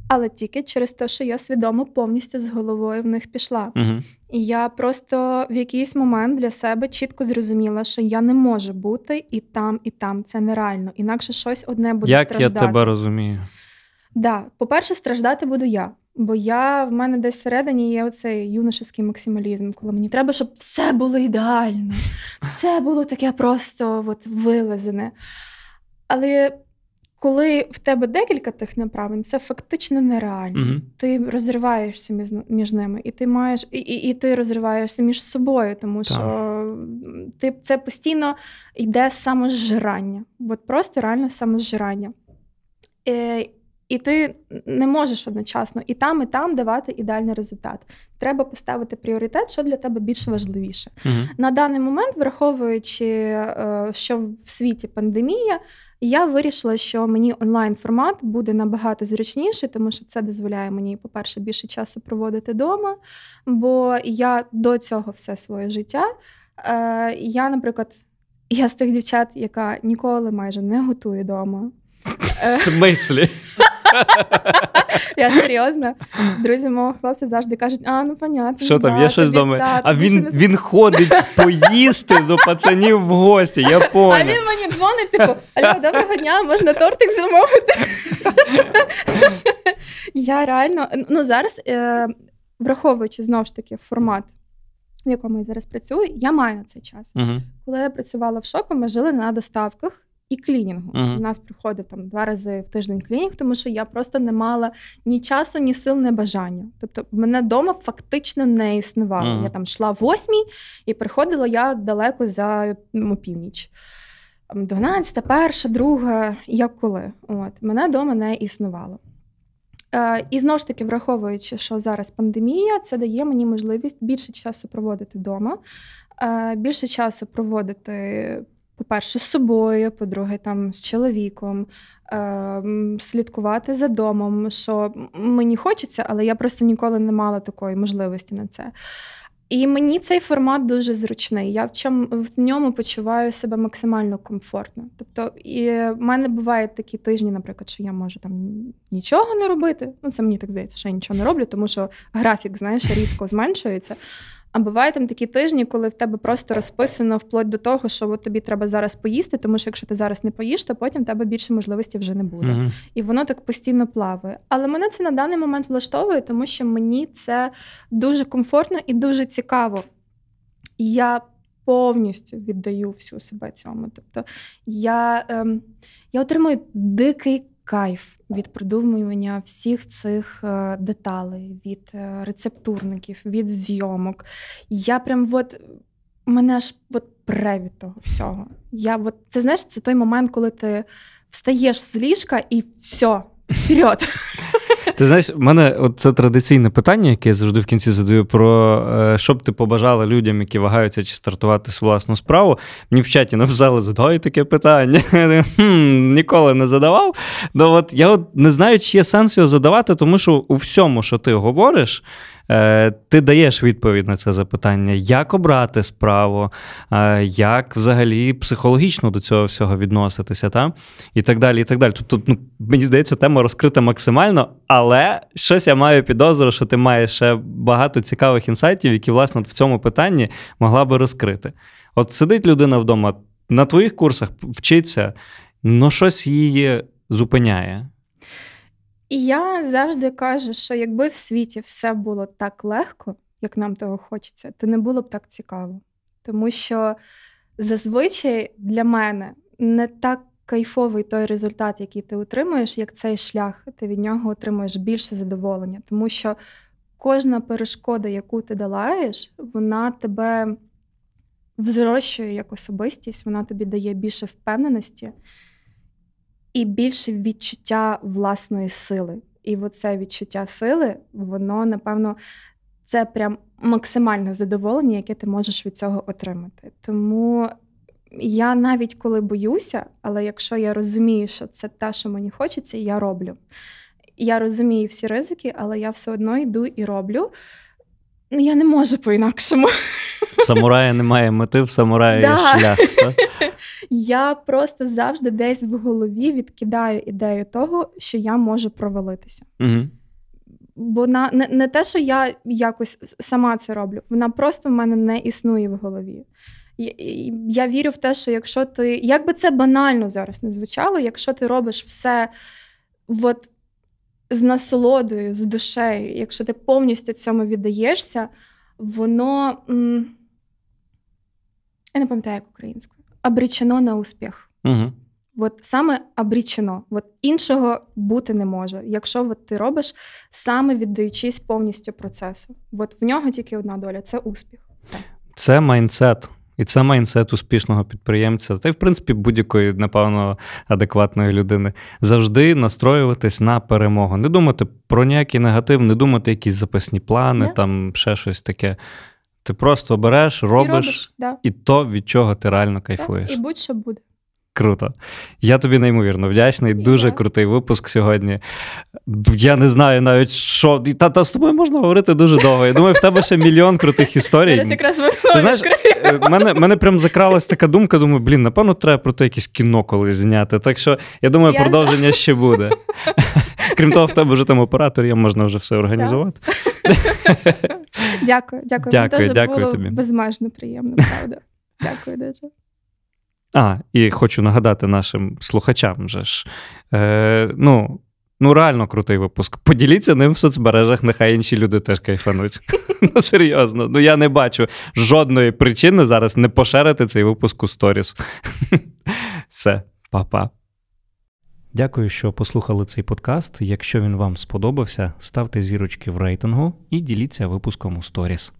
але тільки через те, що я свідомо повністю з головою в них пішла. Угу. І я просто в якийсь момент для себе чітко зрозуміла, що я не можу бути і там, і там. Це нереально. Інакше щось одне буде Як страждати. Як я тебе розумію? Да, по-перше, страждати буду я. Бо я в мене десь всередині є оцей юношеський максималізм, коли мені треба, щоб все було ідеально, все було таке просто от вилазене. Але коли в тебе декілька тих направлень, це фактично нереально. Mm-hmm. Ти розриваєшся між, між ними, і ти маєш, і, і, і ти розриваєшся між собою, тому так. що ти це постійно йде самозжирання. От просто реально самозжирання. Е, і ти не можеш одночасно і там, і там давати ідеальний результат. Треба поставити пріоритет, що для тебе більш важливіше. Угу. На даний момент, враховуючи, е, що в світі пандемія, я вирішила, що мені онлайн-формат буде набагато зручніший, тому що це дозволяє мені, по-перше, більше часу проводити вдома. Бо я до цього все своє життя. Е, я, наприклад, я з тих дівчат, яка ніколи майже не готує вдома. В смислі? Я серйозно. Друзі мого хлопця завжди кажуть, а ну понятно. Що там, є щось вдома? А він він ходить поїсти до пацанів в гості. я понял. А він мені дзвонить, типу, алло, доброго дня, можна тортик замовити? Я реально, ну зараз, е, враховуючи знову ж таки формат. В якому я зараз працюю, я маю на цей час. Uh-huh. Коли я працювала в шоку, ми жили на доставках і клінінгу. Uh-huh. У нас приходив там два рази в тиждень клінінг, тому що я просто не мала ні часу, ні сил, ні бажання. Тобто, мене вдома фактично не існувало. Uh-huh. Я там йшла в восьмій і приходила я далеко за ну, північ. 12, перша, друга, як коли. От мене вдома не існувало. Е, І знову ж таки, враховуючи, що зараз пандемія, це дає мені можливість більше часу проводити вдома, е, більше часу проводити по-перше, з собою, по-друге, там з чоловіком, е, слідкувати за домом, що мені хочеться, але я просто ніколи не мала такої можливості на це. І мені цей формат дуже зручний. Я в чому в ньому почуваю себе максимально комфортно. Тобто, і в мене бувають такі тижні, наприклад, що я можу там нічого не робити. Ну, це мені так здається, що я нічого не роблю, тому що графік, знаєш, різко зменшується. А бувають там такі тижні, коли в тебе просто розписано вплоть до того, що от тобі треба зараз поїсти, тому що якщо ти зараз не поїш, то потім в тебе більше можливості вже не буде. Uh-huh. І воно так постійно плаває. Але мене це на даний момент влаштовує, тому що мені це дуже комфортно і дуже цікаво. Я повністю віддаю всю себе цьому. Тобто я, ем, я отримую дикий кайф від продумування всіх цих е, деталей, від е, рецептурників, від зйомок. Я прям от мене аж от пре від того всього. Я от, Це знаєш, це той момент, коли ти встаєш з ліжка і все, вперед. Ти знаєш, в мене от це традиційне питання, яке я завжди в кінці задаю, про е, що б ти побажала людям, які вагаються чи стартувати свою власну справу. Мені в чаті написали, задай таке питання. хм, Ніколи не задавав. Ну, от Я от не знаю, чи є сенс його задавати, тому що у всьому, що ти говориш, Е, ти даєш відповідь на це запитання, як обрати справу, е, як взагалі психологічно до цього всього відноситися, та? і так далі. і так далі. Тобто, ну, мені здається, тема розкрита максимально, але щось я маю підозру, що ти маєш ще багато цікавих інсайтів, які, власне, в цьому питанні могла би розкрити. От сидить людина вдома, на твоїх курсах вчиться, ну щось її зупиняє. І я завжди кажу, що якби в світі все було так легко, як нам того хочеться, то не було б так цікаво. Тому що зазвичай для мене не так кайфовий той результат, який ти отримуєш, як цей шлях, ти від нього отримуєш більше задоволення. Тому що кожна перешкода, яку ти долаєш, вона тебе взрощує як особистість, вона тобі дає більше впевненості і більше відчуття власної сили. І оце відчуття сили, воно, напевно, це прям максимальне задоволення, яке ти можеш від цього отримати. Тому я навіть коли боюся, але якщо я розумію, що це те, що мені хочеться, я роблю. Я розумію всі ризики, але я все одно йду і роблю. Ну, я не можу по-інакшому. В самурая немає мети, в самурая є шлях. Так? Я просто завжди десь в голові відкидаю ідею того, що я можу провалитися. Угу. Бо на, не, не те, що я якось сама це роблю, вона просто в мене не існує в голові. Я, я вірю в те, що якщо ти, як би це банально зараз не звучало, якщо ти робиш все от з насолодою, з душею, якщо ти повністю цьому віддаєшся, воно. М- я не пам'ятаю, як українською обречено на успіх. Угу. От саме обрічено. От іншого бути не може. Якщо от ти робиш саме віддаючись повністю процесу. От в нього тільки одна доля це успіх. Це, це mindset. І це mindset успішного підприємця, та й, в принципі, будь-якої, напевно, адекватної людини. Завжди настроюватись на перемогу. Не думати про ніякий негатив, не думати якісь запасні плани, yeah. там ще щось таке. Ти просто береш, робиш, і, робиш, да. і то, від чого ти реально кайфуєш. Да, і будь-що буде. Круто. Я тобі неймовірно вдячний. Дуже крутий випуск сьогодні. Я не знаю навіть, що. Та, та з тобою можна говорити дуже довго. Я думаю, в тебе ще мільйон крутих історій. Зараз якраз Ти знаєш, е, мене мене прям закралась така думка, думаю, блін, напевно, треба про те якесь кіно колись зняти. Так що я думаю, я продовження ще буде. Крім того, в тебе вже там оператор, є, можна вже все організувати. Дякую, дякую. Дякую, Мені дякую було тобі. безмежно приємно, правда. Дякую дуже. А, і хочу нагадати нашим слухачам же ж. Е, ну, ну, реально крутий випуск. Поділіться ним в соцмережах, нехай інші люди теж кайфануть. Ну, серйозно. Ну, я не бачу жодної причини зараз не поширити цей випуск у сторіс. Все, па-па. Дякую, що послухали цей подкаст. Якщо він вам сподобався, ставте зірочки в рейтингу і діліться випуском у сторіс.